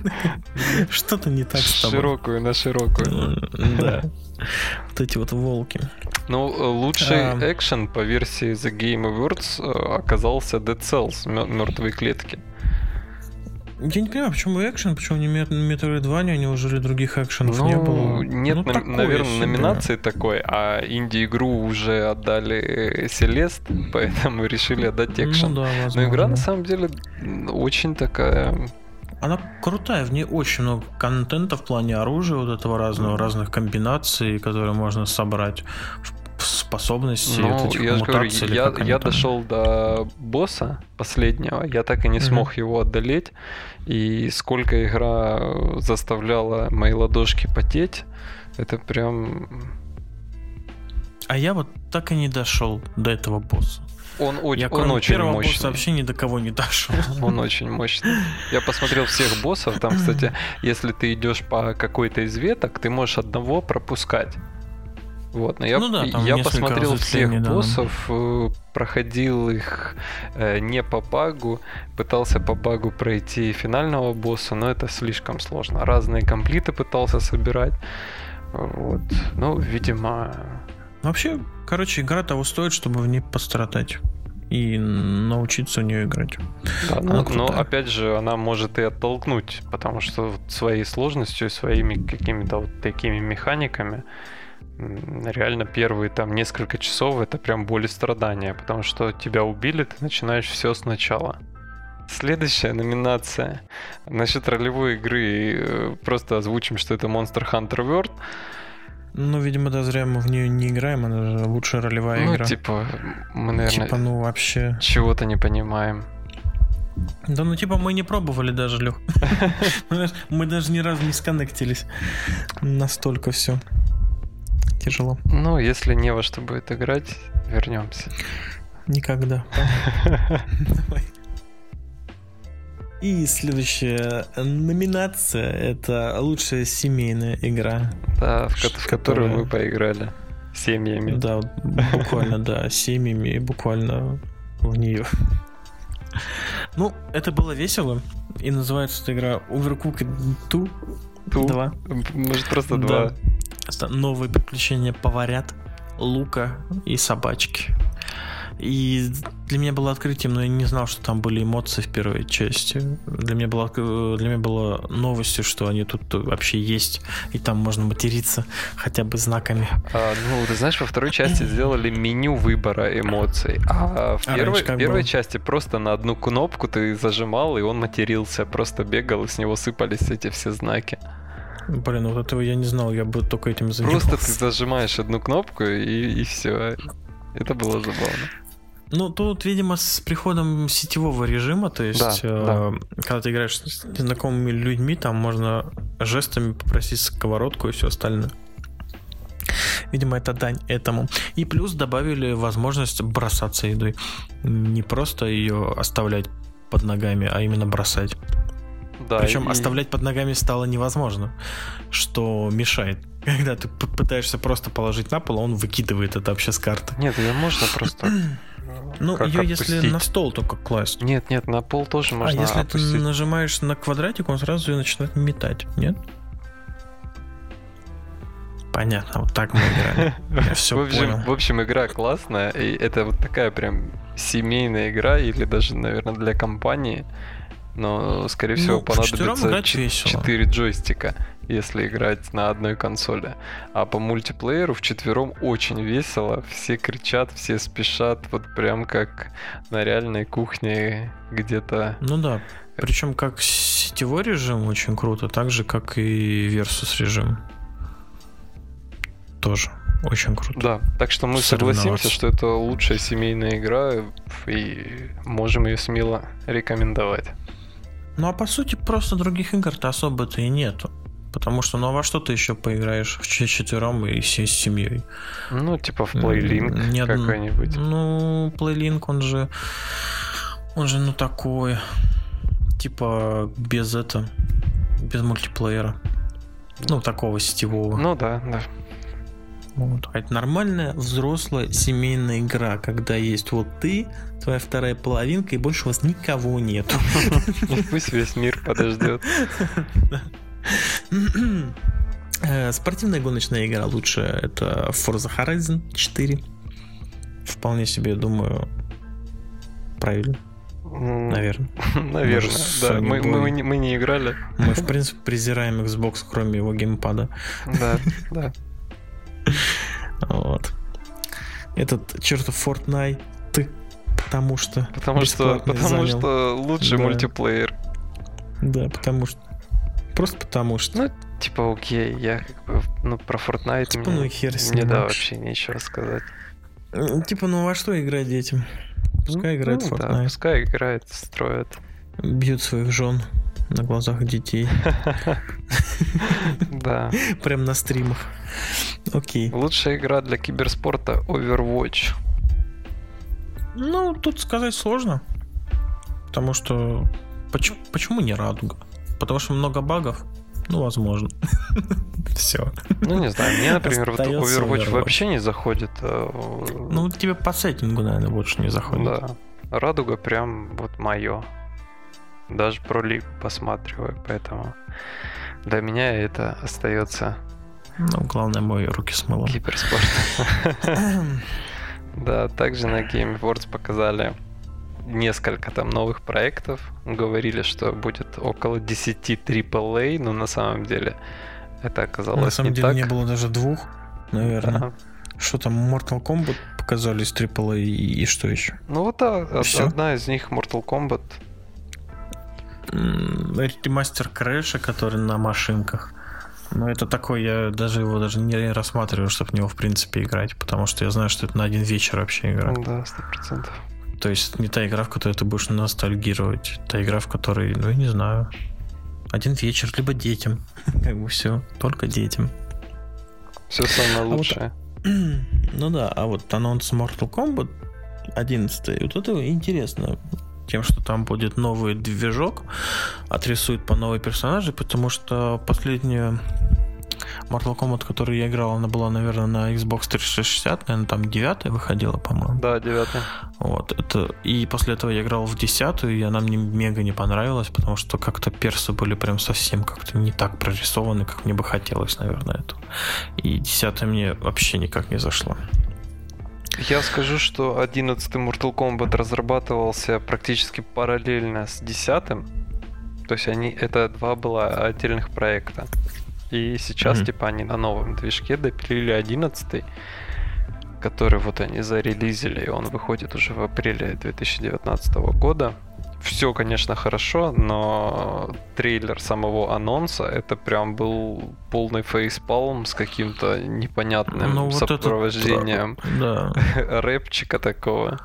(laughs) Что-то не так с тобой. Широкую на широкую. Да. (laughs) Вот эти вот волки. Ну, лучший а... экшен по версии The Game Awards э, оказался Dead Cells, мертвые клетки. Я не понимаю, почему экшен, почему не Metroidvania, неужели других экшенов ну, не было? Нет, ну, на, наверное, себе. номинации такой, а инди-игру уже отдали Селест, (laughs) поэтому решили отдать ну экшен. Ну, да, возможно. Но игра на самом деле очень такая она крутая, в ней очень много контента в плане оружия, вот этого разного, разных комбинаций, которые можно собрать способности ну, этих я говорю, я, я дошел до босса последнего, я так и не mm-hmm. смог его одолеть. И сколько игра заставляла мои ладошки потеть, это прям... А я вот так и не дошел до этого босса. Он, очень, я, он очень первого мощный. босса вообще ни до кого не дошел. (laughs) Он очень мощный. Я посмотрел всех боссов. Там, кстати, если ты идешь по какой-то из веток, ты можешь одного пропускать. Вот, но я, ну да, я посмотрел всех боссов, да. проходил их э, не по багу, пытался по багу пройти финального босса, но это слишком сложно. Разные комплиты пытался собирать. Вот. Ну, видимо. Вообще, короче, игра того стоит, чтобы в ней пострадать и научиться в нее играть. Да, но, но опять же, она может и оттолкнуть, потому что своей сложностью своими какими-то вот такими механиками реально первые там несколько часов это прям боль и страдания, потому что тебя убили, ты начинаешь все сначала. Следующая номинация. Насчет ролевой игры э, просто озвучим, что это Monster Hunter World. Ну, видимо, да, зря мы в нее не играем, она же лучшая ролевая ну, игра. типа, мы, наверное, типа, ну, вообще... чего-то не понимаем. Да ну типа мы не пробовали даже, Лех. (laughs) Мы даже ни разу не сконнектились. Настолько все тяжело. Ну, если не во что будет играть, вернемся. Никогда. И следующая номинация это лучшая семейная игра. Да, в, в которую мы поиграли. Семьями. Да, буквально, да, семьями, буквально в нее. Ну, это было весело. И называется эта игра Overcooked 2. 2. Может, просто 2. Новые приключения поварят, Лука и собачки. И для меня было открытием, но я не знал, что там были эмоции в первой части. Для меня было, для меня было новостью, что они тут вообще есть, и там можно материться хотя бы знаками. А, ну, ты знаешь, во второй части (laughs) сделали меню выбора эмоций, а в а первой, первой было? части просто на одну кнопку ты зажимал, и он матерился, просто бегал, и с него сыпались эти все знаки. Блин, вот этого я не знал, я бы только этим занимался. Просто ты зажимаешь одну кнопку и, и все. Это было забавно. Ну, тут, видимо, с приходом сетевого режима, то есть, да, э, да. когда ты играешь с незнакомыми людьми, там можно жестами попросить сковородку и все остальное. Видимо, это дань этому. И плюс добавили возможность бросаться едой. Не просто ее оставлять под ногами, а именно бросать. Да, Причем и... оставлять под ногами стало невозможно, что мешает. (laughs) Когда ты пытаешься просто положить на пол, а он выкидывает это вообще с карты. Нет, ее можно просто (clears throat) ну, как ее если на стол только класть. Нет, нет, на пол тоже а можно. А если опустить. ты нажимаешь на квадратик, он сразу ее начинает метать, нет? Понятно, вот так мы играли. Я (laughs) все в общем, понял. В общем, игра классная, и это вот такая прям семейная игра, или даже, наверное, для компании. Но, скорее всего, ну, понадобится 4 джойстика если играть на одной консоли. А по мультиплееру в четвером очень весело, все кричат, все спешат, вот прям как на реальной кухне где-то. Ну да, причем как сетевой режим очень круто, так же как и Versus режим. Тоже очень круто. Да, так что мы согласимся, что это лучшая семейная игра, и можем ее смело рекомендовать. Ну а по сути просто других игр-то особо-то и нету. Потому что, ну а во что ты еще поиграешь в четвером и с семьей? Ну, типа в Playlink Не какой-нибудь. Ну, Playlink, он же... Он же, ну, такой... Типа без это... Без мультиплеера. Ну, такого сетевого. Ну да, да. Вот. А это нормальная взрослая семейная игра, когда есть вот ты, твоя вторая половинка, и больше у вас никого нету. Пусть весь мир подождет. Э, спортивная гоночная игра лучше это Forza Horizon 4. Вполне себе, думаю, правильно. Наверное. Наверное, да. Мы, мы, не, мы не играли. Мы, в принципе, презираем Xbox, кроме его геймпада. Да, да. (laughs) Вот. Этот чертов Fortnite, потому что... Потому что, потому занял. что лучший да. мультиплеер. Да, потому что Просто потому что. Ну, типа, окей, я как бы, ну, про Fortnite типа, мне, ну, хер мне, да, вообще нечего сказать. Типа, ну, во что играть детям? Пускай ну, играет ну, Fortnite. Да, пускай играет, строят. Бьют своих жен на глазах детей. (laughs) Да. Прям на стримах. Окей. Лучшая игра для киберспорта Overwatch. Ну, тут сказать сложно. Потому что... Почему, почему не радуга? Потому что много багов? Ну, возможно. (laughs) Все. Ну, не знаю, мне, например, вот Overwatch вообще не заходит. А, ну, тебе по сеттингу, наверное, больше не заходит. Да. Радуга прям вот мое. Даже про лиг посматриваю, поэтому для меня это остается. Ну, главное, мой руки смыло. Киберспорт. (coughs) Да, также на Game Awards показали несколько там новых проектов. Говорили, что будет около 10 AAA, но на самом деле это оказалось На самом не деле так. не было даже двух, наверное. Да. Что там, Mortal Kombat показались AAA и, и что еще? Ну вот да, одна из них Mortal Kombat. Ремастер Крэша, который на машинках. Но это такой, я даже его даже не рассматриваю, чтобы в него в принципе играть, потому что я знаю, что это на один вечер вообще игра. Да, сто процентов. То есть не та игра, в которой ты будешь ностальгировать. Та игра, в которой, ну я не знаю, один вечер, либо детям. (laughs) Как бы все, только детям. Все самое лучшее. А вот, (clears throat) ну да, а вот анонс Mortal Kombat 11, вот это интересно тем, что там будет новый движок, отрисуют по новые персонажи, потому что последнюю Mortal Kombat, который я играл, она была, наверное, на Xbox 360, наверное, там 9 выходила, по-моему. Да, 9 Вот, это... И после этого я играл в 10 и она мне мега не понравилась, потому что как-то персы были прям совсем как-то не так прорисованы, как мне бы хотелось, наверное, это. И 10 мне вообще никак не зашло. Я скажу, что 11 Mortal Kombat разрабатывался практически параллельно с 10 то есть они это два было отдельных проекта. И сейчас, mm-hmm. типа, они на новом движке допилили 11 который вот они зарелизили, и он выходит уже в апреле 2019 года. Все, конечно, хорошо, но трейлер самого анонса это прям был полный фейспалм с каким-то непонятным ну, вот сопровождением да. (laughs) рэпчика такого.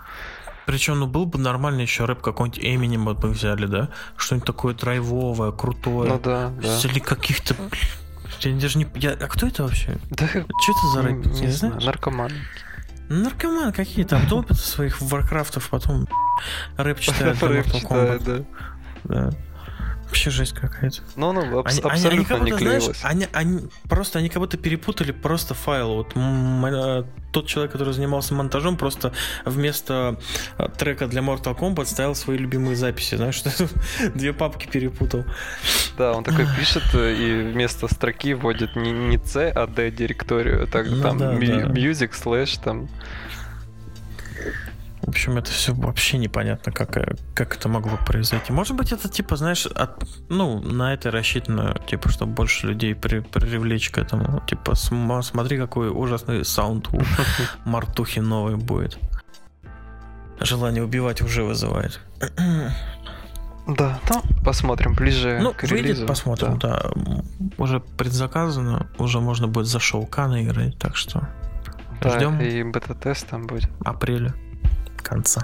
Причем, ну, был бы нормальный еще рэп какой-нибудь Эминем мы взяли, да? Что-нибудь такое драйвовое, крутое. Ну да, да. Или каких-то... Я даже не... Я... А кто это вообще? Да, что это за рэп? Не, не знаю, наркоман. Наркоман какие там долбят своих варкрафтов, потом рэп читают. Рэп читают, да. Вообще жесть какая-то. Ну, ну, аб- они, абсолютно они, они не клеилось. Знаешь, они, они, просто, они как будто перепутали просто файл. Вот м- тот человек, который занимался монтажом, просто вместо а, трека для Mortal Kombat ставил свои любимые записи. Знаешь, (laughs) две папки перепутал. Да, он такой пишет э, и вместо строки вводит не, не C, а D директорию. Так, ну, там да, да. music slash там в общем, это все вообще непонятно, как, э, как это могло произойти. Может быть, это типа, знаешь, от, ну, на это рассчитано, типа, чтобы больше людей при, привлечь к этому. Типа, см, смотри, какой ужасный саунд у (laughs) Мартухи новый будет. Желание убивать уже вызывает. (clears throat) Да, ну, посмотрим ближе ну, к релизу. Выйдет, посмотрим, да. да. Уже предзаказано, уже можно будет за шоуканы играть, так что да, ждем. и бета-тест там будет. Апреля конца.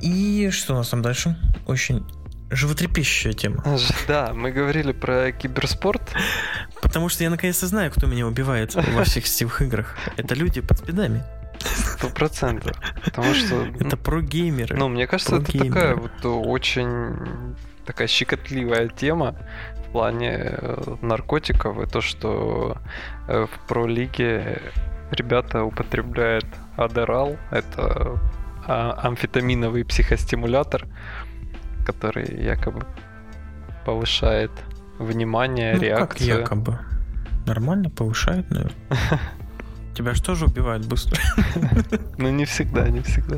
И что у нас там дальше? Очень животрепещущая тема. (laughs) Да, мы говорили про киберспорт. Потому что я наконец-то знаю, кто меня убивает во всех сетевых играх. Это люди под спидами. Сто процентов. Потому что... Это про геймеры. Ну, мне кажется, это такая вот очень такая щекотливая тема в плане э, наркотиков и то, что э, в про-лиге ребята употребляют Адерал. Это а, амфетаминовый психостимулятор, который якобы повышает внимание, ну, реакцию. Как якобы? Нормально повышает, наверное. (laughs) Тебя же убивают быстро? (laughs) Ну, не всегда, не всегда.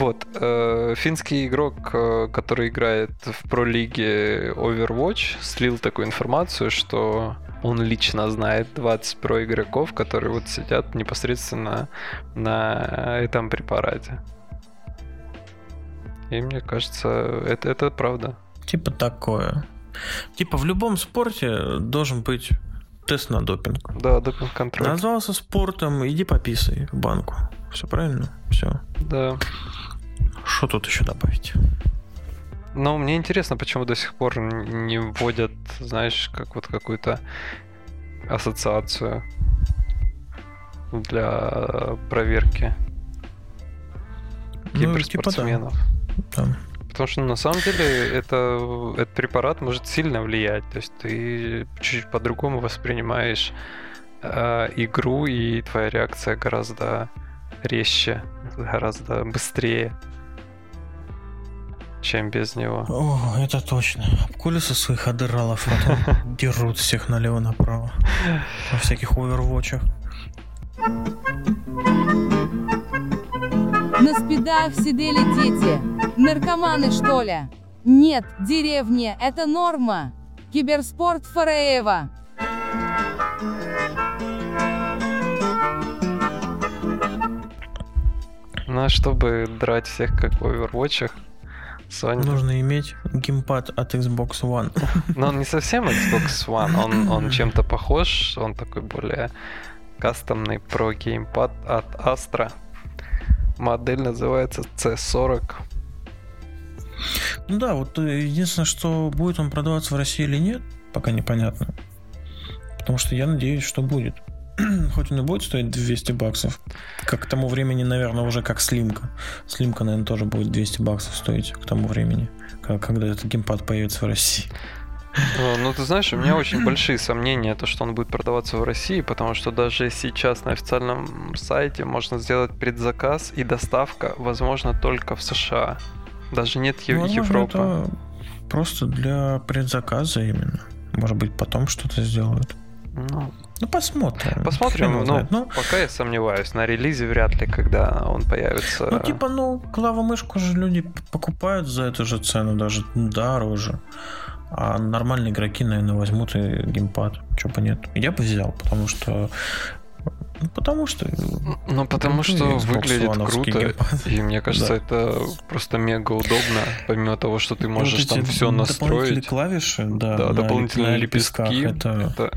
Вот, э, финский игрок, э, который играет в про-лиге Overwatch, слил такую информацию, что он лично знает 20 про игроков, которые вот сидят непосредственно на этом препарате. И мне кажется, это, это правда. Типа такое. Типа в любом спорте должен быть тест на допинг. Да, допинг-контроль. Назвался спортом, иди пописай в банку. Все правильно? Все. Да. Что тут еще добавить? Но мне интересно, почему до сих пор не вводят, знаешь, как вот какую-то ассоциацию для проверки киберспортсменов. Ну, типа да. Да. Потому что ну, на самом деле это, этот препарат может сильно влиять. То есть ты чуть-чуть по-другому воспринимаешь э, игру, и твоя реакция гораздо резче, гораздо быстрее чем без него. О, это точно. Обколются своих адералов, потом (laughs) дерут всех налево-направо. Во всяких овервотчах. На спидах сидели дети. Наркоманы, что ли? Нет, деревня – это норма. Киберспорт Фараева. Ну а чтобы драть всех как в овервотчах, Sony. Нужно иметь геймпад от Xbox One. (laughs) Но он не совсем Xbox One, он, он чем-то похож, он такой более кастомный про геймпад от Astra. Модель называется C40. Ну да, вот э, единственное, что будет он продаваться в России или нет, пока непонятно. Потому что я надеюсь, что будет. (clears throat) хоть он и будет стоить 200 баксов, как к тому времени, наверное, уже как слимка. Слимка, наверное, тоже будет 200 баксов стоить к тому времени, когда этот геймпад появится в России. Ну, ты знаешь, у меня очень большие сомнения, то, что он будет продаваться в России, потому что даже сейчас на официальном сайте можно сделать предзаказ, и доставка, возможно, только в США. Даже нет Возможно, Европы. Это просто для предзаказа именно. Может быть, потом что-то сделают. Ну, Ну, посмотрим. посмотрим. Его Ну. Ну, пока я сомневаюсь. На релизе вряд ли, когда он появится. Ну, типа, ну, клавомышку же люди покупают за эту же цену, даже дороже. А нормальные игроки, наверное, возьмут и геймпад. Чего бы нет. Я бы взял, потому что... Ну, потому что... Ну, потому что Xbox выглядит круто. геймпад. И мне (laughs) кажется, Да. это просто мега удобно. Помимо того, что ты И можешь вот там все дополнительные настроить. клавиши, да, Да, на- дополнительные на лепестки. Это, Это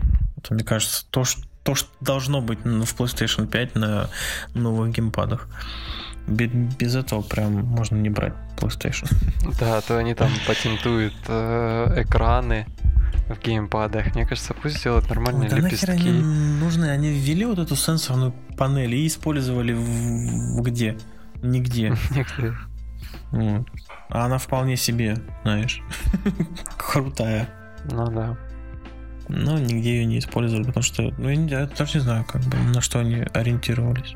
это, мне кажется, то, что, то, что должно быть ну, в PlayStation 5 на новых геймпадах. Бе- Без этого прям можно не брать PlayStation. (laughs) Да, а то они там патентуют э, экраны в геймпадах. Мне кажется, пусть сделают нормальные да нахер они лепестки. нужны? Они ввели вот эту сенсорную панель и использовали в, где? Нигде. (laughs) Нигде. А она вполне себе, знаешь, (laughs) крутая. Ну да. Но нигде ее не использовали, потому что, ну, я, не- я даже не знаю, как бы, на что они ориентировались.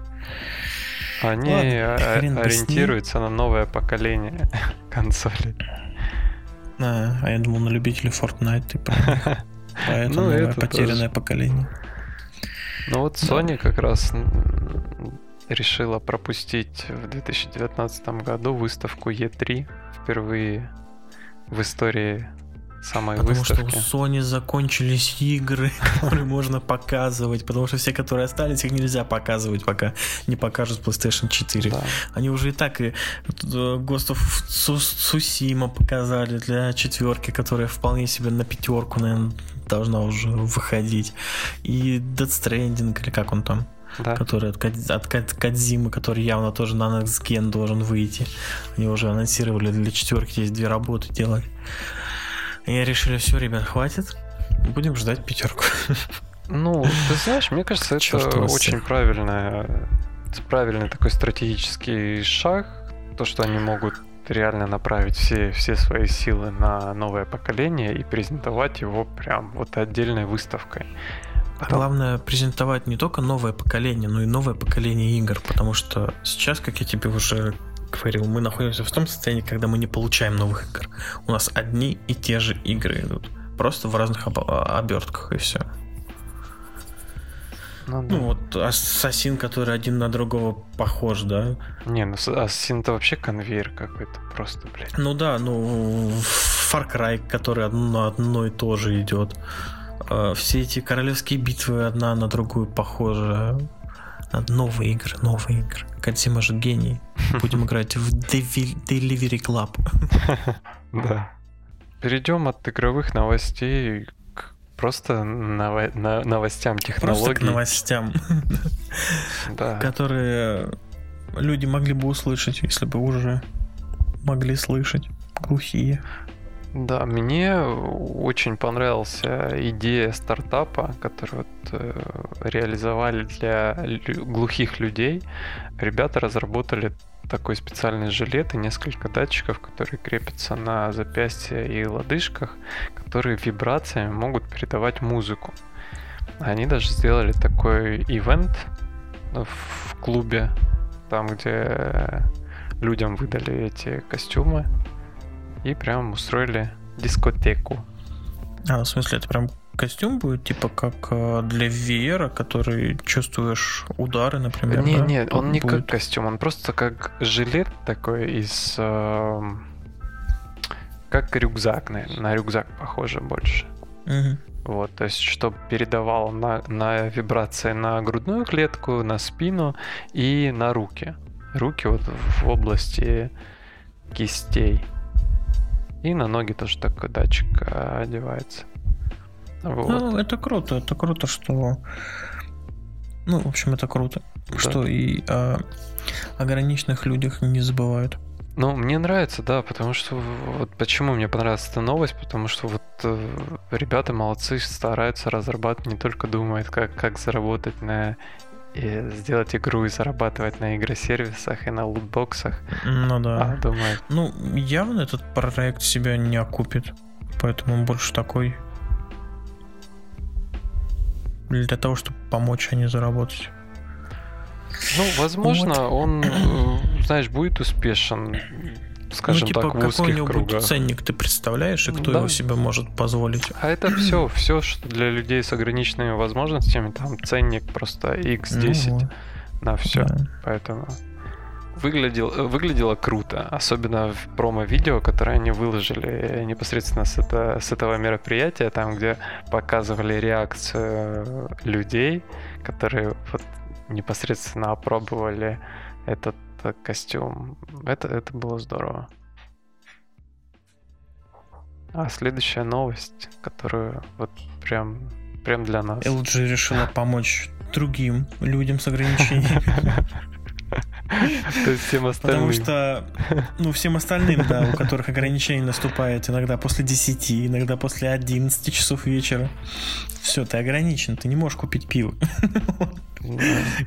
Они Ладно, ориентируются на новое поколение (laughs) консолей. А, а я думал, на любителей Fortnite, типа. (laughs) Поэтому Ну, это потерянное поколение. Ну вот Да. Sony как раз решила пропустить в 2019 году выставку E3 впервые в истории самой Потому что у выставки. Sony закончились игры, (laughs) которые можно показывать, потому что все, которые остались, их нельзя показывать, пока не покажут PlayStation 4. Да. Они уже и так и э, Ghost of Tsu- Tsushima показали для четверки, которая вполне себе на пятерку, наверное, должна уже выходить. И Dead Stranding, или как он там, Да. который от, от Кад- Кадзимы, который явно тоже на Next Gen должен выйти. Они уже анонсировали для четверки есть две работы делать. И решили, все, ребят, хватит. Будем ждать пятерку. Ну, ты знаешь, мне кажется, это вас очень правильная, правильный такой стратегический шаг, то, что они могут реально направить все, все свои силы на новое поколение и презентовать его прям вот отдельной выставкой. Потом- Главное презентовать не только новое поколение, но и новое поколение игр, потому что сейчас, как я тебе уже говорил, мы находимся в том состоянии, когда мы не получаем новых игр. У нас одни и те же игры идут. Просто в разных об- обертках и все. Ну, да. Ну вот Ассасин, который один на другого похож, да? Не, ну Ассасин это вообще конвейер какой-то просто, блядь. Ну да, ну Far Cry, который одно на одно и то же идет. Э, Все эти королевские битвы одна на другую похожи. А, Новые игры, новые игры. Кадзима же гений. (laughs) Будем играть в Delivery Club. (laughs) Да. Перейдем от игровых новостей к просто ново- на- новостям Просто к технологий. новостям, (laughs) Да. которые люди могли бы услышать, если бы уже могли слышать. Глухие. Да, мне очень понравился идея стартапа, который вот, э, реализовали для глухих людей. Ребята разработали такой специальный жилет и несколько датчиков, которые крепятся на запястье и лодыжках, которые вибрациями могут передавать музыку. Они даже сделали такой ивент в клубе, там, где людям выдали эти костюмы и прям устроили дискотеку. А, в смысле, это прям костюм будет, типа как э, для VR, который чувствуешь удары, например. не, да? не, Тут он не будет. как костюм, он просто как жилет такой из... эм, как рюкзак, наверное, на рюкзак похоже больше. Мгм. Вот, то есть, чтобы передавал на, на вибрации на грудную клетку, на спину и на руки. Руки вот в области кистей. И на ноги тоже такой датчик а, одевается. Вот. Ну, это круто, это круто, что... Ну, в общем, это круто, Да. что и о ограниченных людях не забывают. Ну, мне нравится, да, потому что вот почему мне понравилась эта новость, потому что вот э, ребята молодцы, стараются разрабатывать, не только думают, как, как заработать на и сделать игру и зарабатывать на игросервисах и на лутбоксах, Ну да. а думают, Ну, явно этот проект себя не окупит, поэтому он больше такой для того, чтобы помочь, а не заработать. ну, возможно, он, э, знаешь, будет успешен скажем ну, типа, так, в узких какой-нибудь кругах. ценник ты представляешь, и кто Да. его себе может позволить? А это все, (clears throat) все, что для людей с ограниченными возможностями, там ценник просто X10 Ну, на все. да. Поэтому выглядел, э, выглядело круто, особенно в промо-видео, которое они выложили непосредственно с, это, с этого мероприятия, там, где показывали реакцию людей, которые вот непосредственно опробовали этот э, костюм. Это, это было здорово. А следующая новость, которую вот прям, прям для нас. LG решила (laughs) помочь другим людям с ограничениями. То есть всем остальным. Потому что, ну, всем остальным, да, у которых ограничение наступает иногда после 10, иногда после 11 часов вечера. Все, ты ограничен, ты не можешь купить пиво.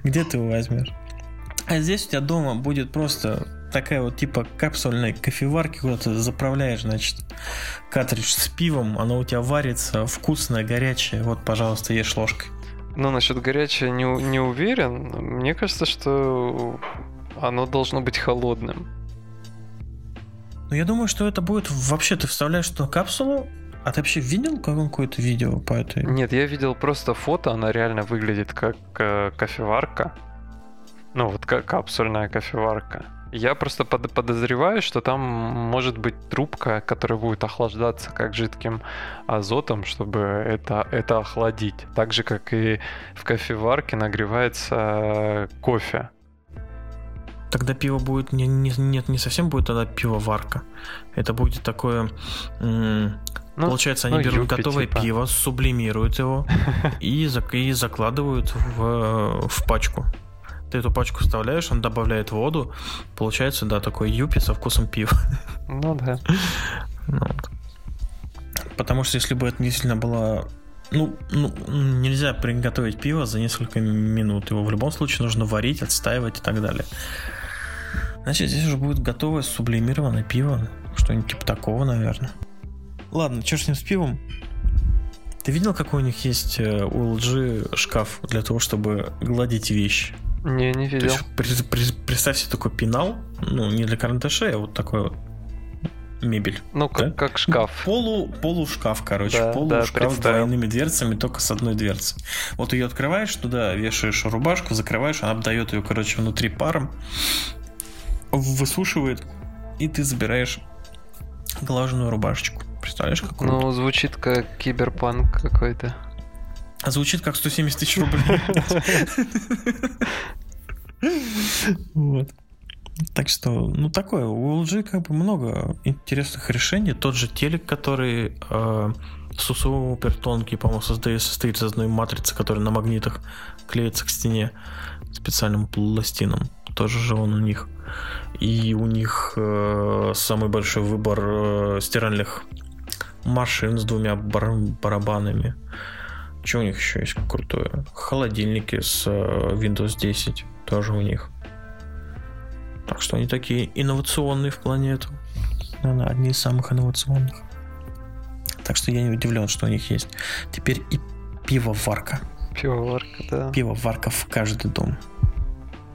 Где ты его возьмешь? А здесь у тебя дома будет просто такая вот типа капсульной кофеварки, куда ты заправляешь, значит, картридж с пивом, оно у тебя варится, вкусное, горячее. Вот, пожалуйста, ешь ложкой. Ну, насчет горячего не, не уверен. Мне кажется, что оно должно быть холодным. Ну, я думаю, что это будет вообще, ты вставляешь туда капсулу, а ты вообще видел какое-то видео по этой? Нет, я видел просто фото, она реально выглядит как э, кофеварка. Ну, вот как капсульная кофеварка. Я просто под- подозреваю, что там может быть трубка, которая будет охлаждаться как жидким азотом, чтобы это, это охладить. Так же, как и в кофеварке нагревается э, кофе. Тогда пиво будет не, не- нет, не совсем будет тогда пивоварка. Это будет такое. м, Ну, получается, они ну, берут юпи готовое типа. пиво, сублимируют его (laughs) и, зак- и закладывают в, в пачку. Ты эту пачку вставляешь, он добавляет воду. Получается, да, такой юпи со вкусом пива. Ну да. Ну. Потому что если бы это действительно было... Ну, ну, нельзя приготовить пиво за несколько минут. Его в любом случае нужно варить, отстаивать и так далее. Значит, здесь уже будет готовое сублимированное пиво. Что-нибудь типа такого, наверное. Ладно, ж с ним с пивом? Ты видел, какой у них есть э, у LG шкаф для того, чтобы гладить вещи? Не, не То видел. есть, при- при- представь себе такой пенал, ну, не для карандашей, а вот такой вот мебель. Ну, как, Да? как шкаф. Полу, полушкаф, короче. Да, да, полушкаф с представил. двойными дверцами, только с одной дверцей. Вот ее открываешь, туда вешаешь рубашку, закрываешь, она обдает ее, короче, внутри паром, высушивает, и ты забираешь глаженную рубашечку. Представляешь, как круто? Ну, звучит как киберпанк какой-то. А звучит как 170 тысяч рублей. Вот. Так что, ну такое, у LG как бы много интересных решений. Тот же телек, который э, супер тонкий, по-моему, создает, состоит из одной матрицы, которая на магнитах клеится к стене специальным пластином. Тоже же он у них. И у них э, самый большой выбор э, стиральных машин с двумя бар- барабанами. Что у них еще есть крутое? Холодильники с э, Windows 10 тоже у них. Так что они такие инновационные в плане этого. Наверное, одни из самых инновационных. Так что я не удивлен, что у них есть. Теперь и пивоварка. Пивоварка, да. Пивоварка в каждый дом.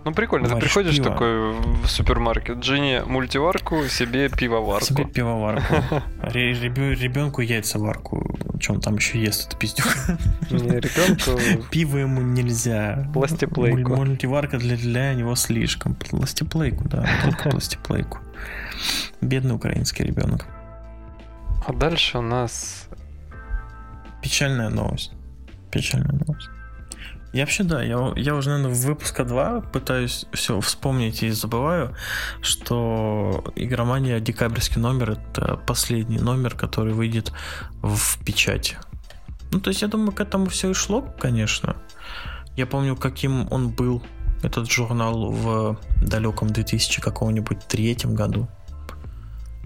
Ну, прикольно. Ты Варишь приходишь пиво. такой в супермаркет, жене мультиварку, себе пивоварку. Себе пивоварку. (laughs) Ребенку яйцеварку. Чем он там еще ест, это пиздюк. Не, (laughs) ребенку Пиво ему нельзя. Пластиплейку. Муль- Мультиварка для, для него слишком. Пластиплейку, да, только (laughs) пластиплейку. Бедный украинский ребенок. А дальше у нас... Печальная новость. Печальная новость. Я вообще, да, я, я уже, наверное, в выпуска 2 пытаюсь все вспомнить и забываю, что игромания декабрьский номер это последний номер, который выйдет в печати. Ну, то есть, я думаю, к этому все и шло, конечно. Я помню, каким он был, этот журнал, в далеком 2000 какого-нибудь третьем году.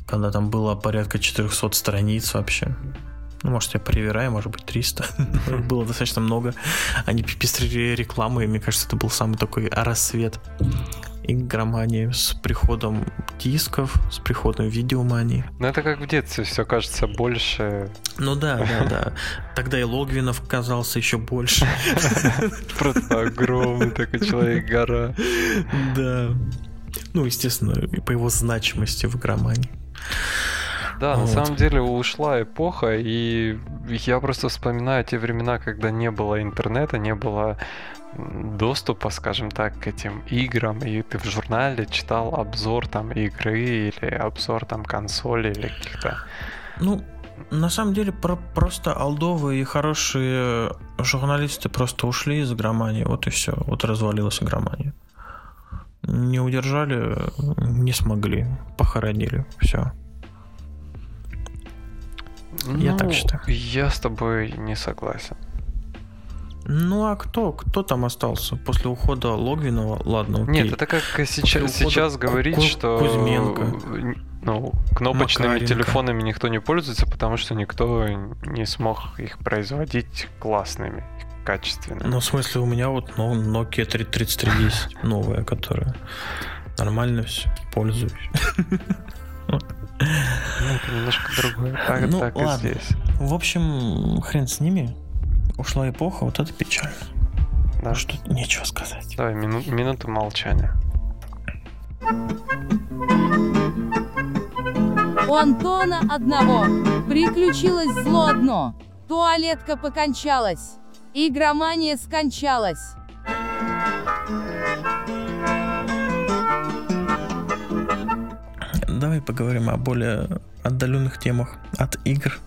Когда там было порядка 400 страниц вообще. Ну, может, я привираю, может быть, 300. (laughs) Было достаточно много. Они пестрили рекламой, и мне кажется, это был самый такой рассвет игромании с приходом дисков, с приходом видеомании. Ну, это как в детстве, все кажется больше. Ну да, да, да. Тогда и Логвинов казался еще больше. (laughs) Просто огромный такой человек-гора. Да. Ну, естественно, и по его значимости в игромании. Да, вот. на самом деле ушла эпоха, и я просто вспоминаю те времена, когда не было интернета, не было доступа, скажем так, к этим играм, и ты в журнале читал обзор там игры или обзор там консоли или каких-то... Ну, на самом деле про просто алдовые и хорошие журналисты просто ушли из игромании, вот и все, вот развалилась игромания. Не удержали, не смогли, похоронили, все. Ну, я так считаю. Я с тобой не согласен. Ну а кто? Кто там остался после ухода Логвинова? Ладно, окей. Нет, это как сейчас, сейчас говорить, Ку- что Кузьменко. ну, кнопочными Макаренко. телефонами никто не пользуется, потому что никто не смог их производить классными, качественными. Ну, в смысле, у меня вот ну, Nokia 3310 новая, которая нормально все, пользуюсь. (laughs) Ну, это немножко другое. Так, ну, так ладно. и здесь. В общем, хрен с ними ушла эпоха, вот это печально. Да. Что нечего сказать. Давай, мину, минуту молчания. У Антона одного приключилось зло одно. Туалетка покончалась. Игромания скончалась. Давай поговорим о более отдаленных темах от игр.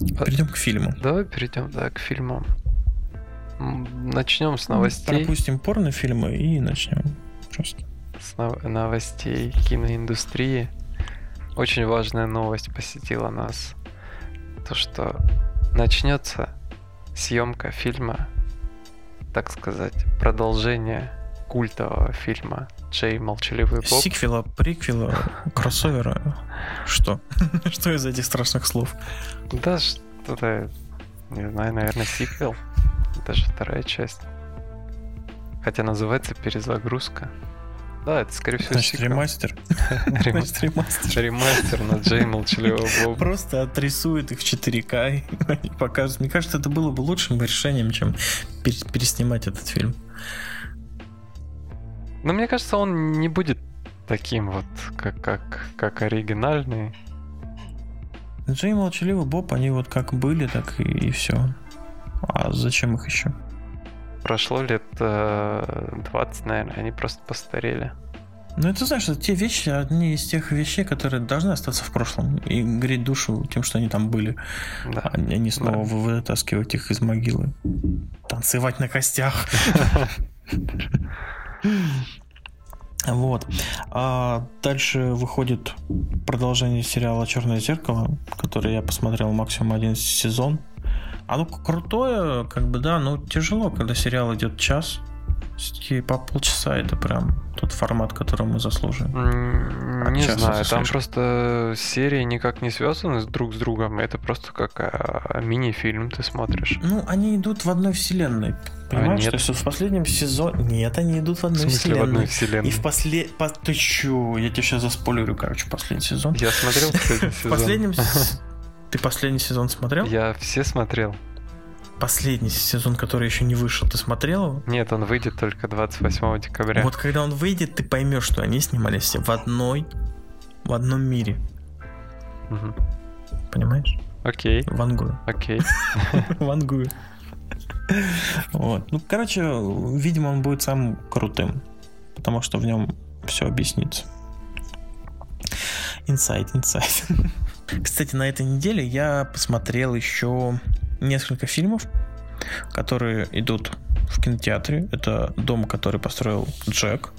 Перейдем к фильму. Давай перейдем, да, к фильмам. Начнем с новостей. Пропустим порнофильмы и начнем просто. С новостей киноиндустрии. Очень важная новость посетила нас. То, что начнется съемка фильма, так сказать, продолжение культового фильма Джей Молчаливый Боб. Сиквела, приквела, (laughs) кроссовера. Что? (laughs) Что из этих страшных слов? Да, что-то, не знаю, наверное, сиквел. Даже вторая часть. Хотя называется перезагрузка. Да, это, скорее всего, Значит, сиквел. ремастер. (laughs) Значит, ремастер. Ремастер на Джей Молчаливого Боба. Просто отрисует их в 4К и покажет. Мне кажется, это было бы лучшим решением, чем переснимать этот фильм. Но мне кажется, он не будет таким вот, как, как, как оригинальный. Джей Молчаливый Боб, они вот как были, так и, и все. А зачем их еще? Прошло лет э, 20, наверное, они просто постарели. Ну, это знаешь, это те вещи, одни из тех вещей, которые должны остаться в прошлом и греть душу тем, что они там были. Да. А не снова да. вытаскивать их из могилы. Танцевать на костях. (laughs) (laughs) Вот. А дальше выходит продолжение сериала Черное зеркало, который я посмотрел максимум один сезон. Оно крутое, как бы, да, но тяжело, когда сериал идет час. Все-таки по полчаса это прям тот формат, который мы заслуживаем. Не знаю, там просто серии никак не связаны друг с другом. Это просто как а, мини-фильм ты смотришь. Ну, они идут в одной вселенной. Понимаешь, а, нет. то есть в последнем сезоне... Нет, они идут в одной в смысле, вселенной. в одной вселенной? И в после... По... Ты чё? Я тебе сейчас заспойлерю, короче, последний сезон. Я смотрел последний (laughs) сезон. В последнем... Ты последний сезон смотрел? Я все смотрел последний сезон, который еще не вышел, ты смотрел его? Нет, он выйдет только 28 декабря. Вот когда он выйдет, ты поймешь, что они снимались все в одной, в одном мире. Угу. Понимаешь? Окей. Вангую. Окей. (laughs) Вангую. Вот. Ну, короче, видимо, он будет самым крутым, потому что в нем все объяснится. Инсайт, инсайт. (laughs) Кстати, на этой неделе я посмотрел еще несколько фильмов, которые идут в кинотеатре. Это дом, который построил Джек.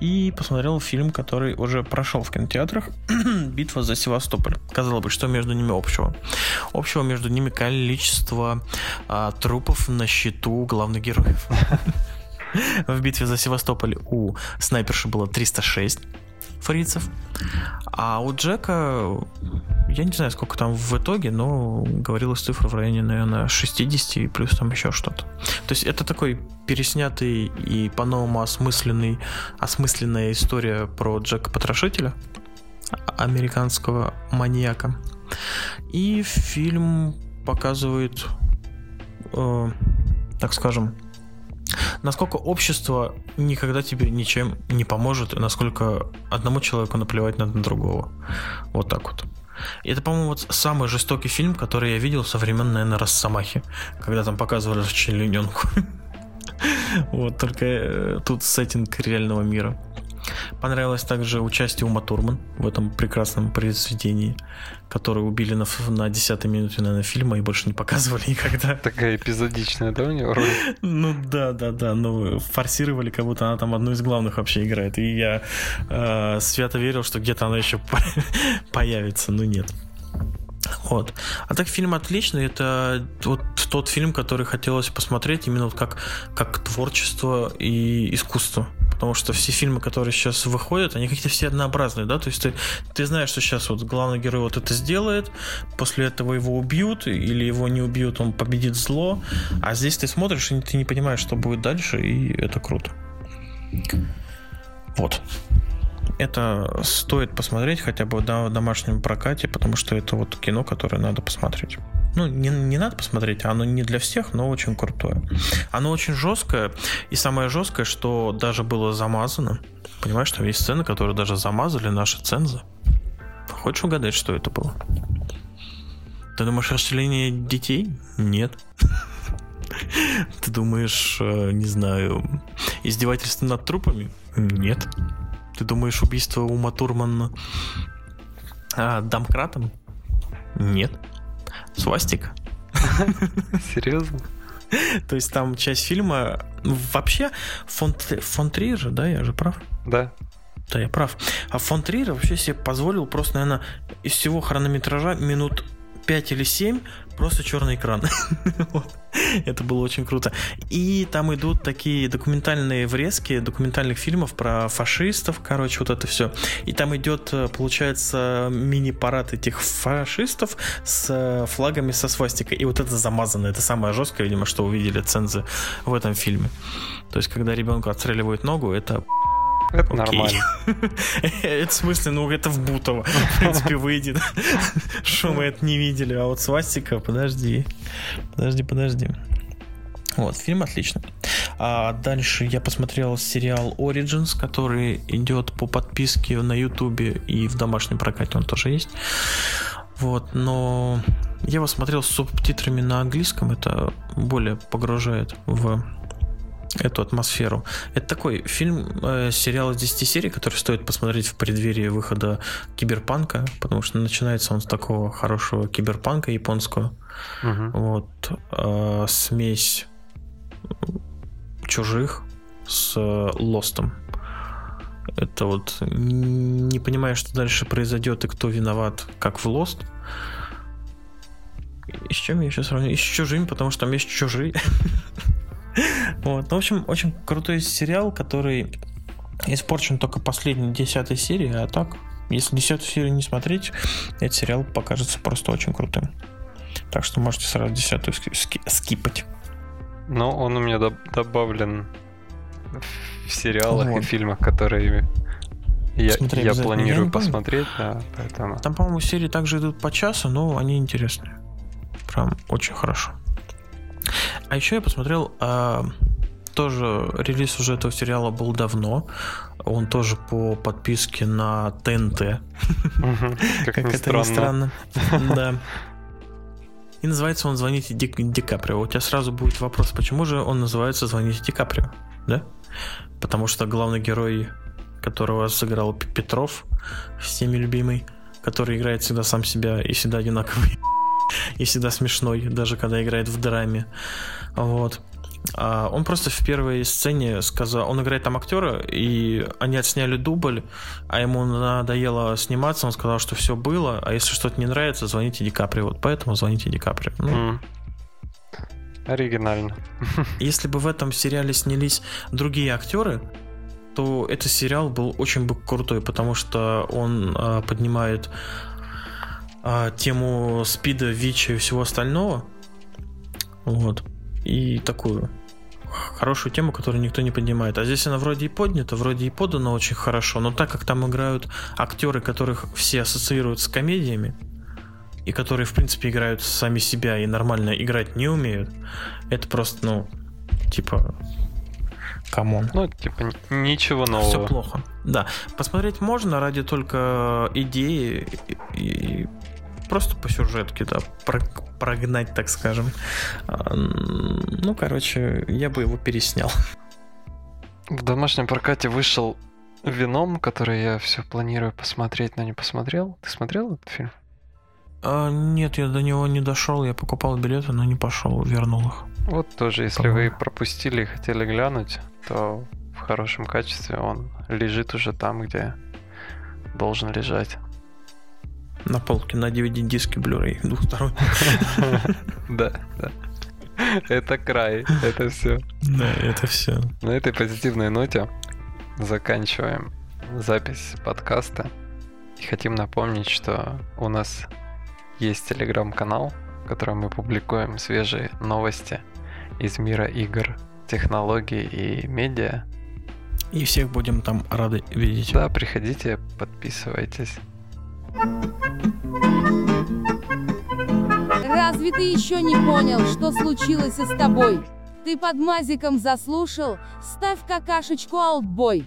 И посмотрел фильм, который уже прошел в кинотеатрах. (clears throat) Битва за Севастополь. Казалось бы, что между ними общего? Общего между ними количество а, трупов на счету главных героев. (laughs) В битве за Севастополь у снайперши было 306 фрицев. А у Джека, я не знаю, сколько там в итоге, но говорилась цифра в районе, наверное, 60 и плюс там еще что-то. То есть это такой переснятый и по-новому осмысленный, осмысленная история про Джека Потрошителя, американского маньяка. И фильм показывает, э, так скажем, насколько общество никогда тебе ничем не поможет, насколько одному человеку наплевать на другого. Вот так вот. И это, по-моему, вот самый жестокий фильм, который я видел со времен, наверное, Росомахи, когда там показывали расчлененку. (laughs) Вот, только э, тут сеттинг реального мира. Понравилось также участие Ума Турман в этом прекрасном произведении, которое убили на, на 10 минуте, наверное, фильма и больше не показывали (laughs) никогда. Такая эпизодичная, да, у нее роль? Ну да, да, да, ну форсировали, как будто она там одну из главных вообще играет. И я э, свято верил, что где-то она еще (laughs) появится, но нет. Вот. А так фильм отличный. Это вот тот фильм, который хотелось посмотреть именно вот как, как творчество и искусство. Потому что все фильмы, которые сейчас выходят, они какие-то все однообразные, да? То есть ты, ты знаешь, что сейчас вот главный герой вот это сделает, после этого его убьют, или его не убьют, он победит зло. А здесь ты смотришь, и ты не понимаешь, что будет дальше, и это круто. Вот это стоит посмотреть хотя бы в домашнем прокате, потому что это вот кино, которое надо посмотреть. Ну, не, не надо посмотреть, оно не для всех, но очень крутое. Оно очень жесткое, и самое жесткое, что даже было замазано. Понимаешь, там есть сцены, которые даже замазали наши цензы. Хочешь угадать, что это было? Ты думаешь, расселение детей? Нет. (laughs) Ты думаешь, э, не знаю, издевательство над трупами? Нет. Ты думаешь, убийство Ума Турман а, домкратом? Нет. Свастика. (laughs) Серьезно? То есть там часть фильма... Вообще, фон, фон Триер, да, я же прав? Да. Да, я прав. А фон Триер вообще себе позволил просто, наверное, из всего хронометража минут 5 или 7 просто черный экран. (laughs) (laughs) Это было очень круто. И там идут такие документальные врезки документальных фильмов про фашистов, короче, вот это все. И там идет, э, получается, мини-парад этих фашистов с э, флагами со свастикой. И вот это замазано. Это самое жесткое, видимо, что увидели цензы в этом фильме. То есть, когда ребенку отстреливают ногу, это это Окей. нормально. (laughs) Это в смысле, ну это в Бутово. В принципе, выйдет. (laughs) Что мы это не видели. А вот свастика, подожди. Подожди, подожди. Вот, фильм отличный. А дальше я посмотрел сериал Origins, который идет по подписке на Ютубе и в домашнем прокате он тоже есть. Вот, но я его смотрел с субтитрами на английском, это более погружает в эту атмосферу. Это такой фильм, э, сериал из 10 серий, который стоит посмотреть в преддверии выхода киберпанка, потому что начинается он с такого хорошего киберпанка японского. Угу. Вот. Э, смесь чужих с лостом. Это вот не понимаешь, что дальше произойдет и кто виноват, как в Lost. И с чем я сейчас сравню? И с чужими, потому что там есть чужие. (laughs) (laughs) Вот. Ну, в общем, очень крутой сериал, который испорчен только последней десятой серии, а так, если десятую серию не смотреть, этот сериал покажется просто очень крутым. Так что можете сразу десятую ски- скипать. Но он у меня добавлен в сериалах вот. и фильмах, которые я, Смотри, я планирую я посмотреть, да, поэтому. Там, по-моему, серии также идут по часу, но они интересные. Прям очень хорошо. А еще я посмотрел, а, тоже релиз уже этого сериала был давно. Он тоже по подписке на ТНТ. Как это ни странно. (laughs) Да. И называется он «Звоните Ди, Ди Каприо». У тебя сразу будет вопрос, почему же он называется «Звоните Ди Каприо», да? Потому что главный герой, которого сыграл Петров, всеми любимый, который играет всегда сам себя и всегда одинаковый (laughs) и всегда смешной, даже когда играет в драме. Вот. А он просто в первой сцене сказал, он играет там актера, и они отсняли дубль, а ему надоело сниматься, он сказал, что все было, а если что-то не нравится, звоните Ди Каприо. Вот поэтому звоните Ди Каприо. Ну, mm. Оригинально. (laughs) Если бы в этом сериале снялись другие актеры, то этот сериал был очень бы крутой, потому что он э, поднимает а, тему спида, ВИЧа и всего остального. Вот. И такую хорошую тему, которую никто не поднимает. А здесь она вроде и поднята, вроде и подана очень хорошо, но так как там играют актеры, которых все ассоциируют с комедиями, и которые, в принципе, играют сами себя и нормально играть не умеют, это просто, ну, типа, come on. Ну, типа, ничего Все нового. плохо. Да, посмотреть можно ради только идеи и, и просто по сюжетке, да, про- прогнать, так скажем. А, Ну, короче, я бы его переснял. В домашнем прокате вышел Вином, который я все планирую посмотреть, но не посмотрел. Ты смотрел этот фильм? А, нет, я до него не дошел, я покупал билеты, но не пошел, вернул их. Вот тоже, если вы По-моему. пропустили и хотели глянуть, то в хорошем качестве он лежит уже там, где должен лежать. На полке на DVD-диске Blu-ray двухсторонний. (laughs) Да, да. Это край, это все. Да, это все. На этой позитивной ноте заканчиваем запись подкаста. И хотим напомнить, что у нас есть телеграм-канал, в котором мы публикуем свежие новости из мира игр, технологий и медиа. И всех будем там рады видеть. Да, приходите, подписывайтесь. Разве ты еще не понял, что случилось с тобой? Ты под мазиком заслушал? Ставь какашечку аутбой.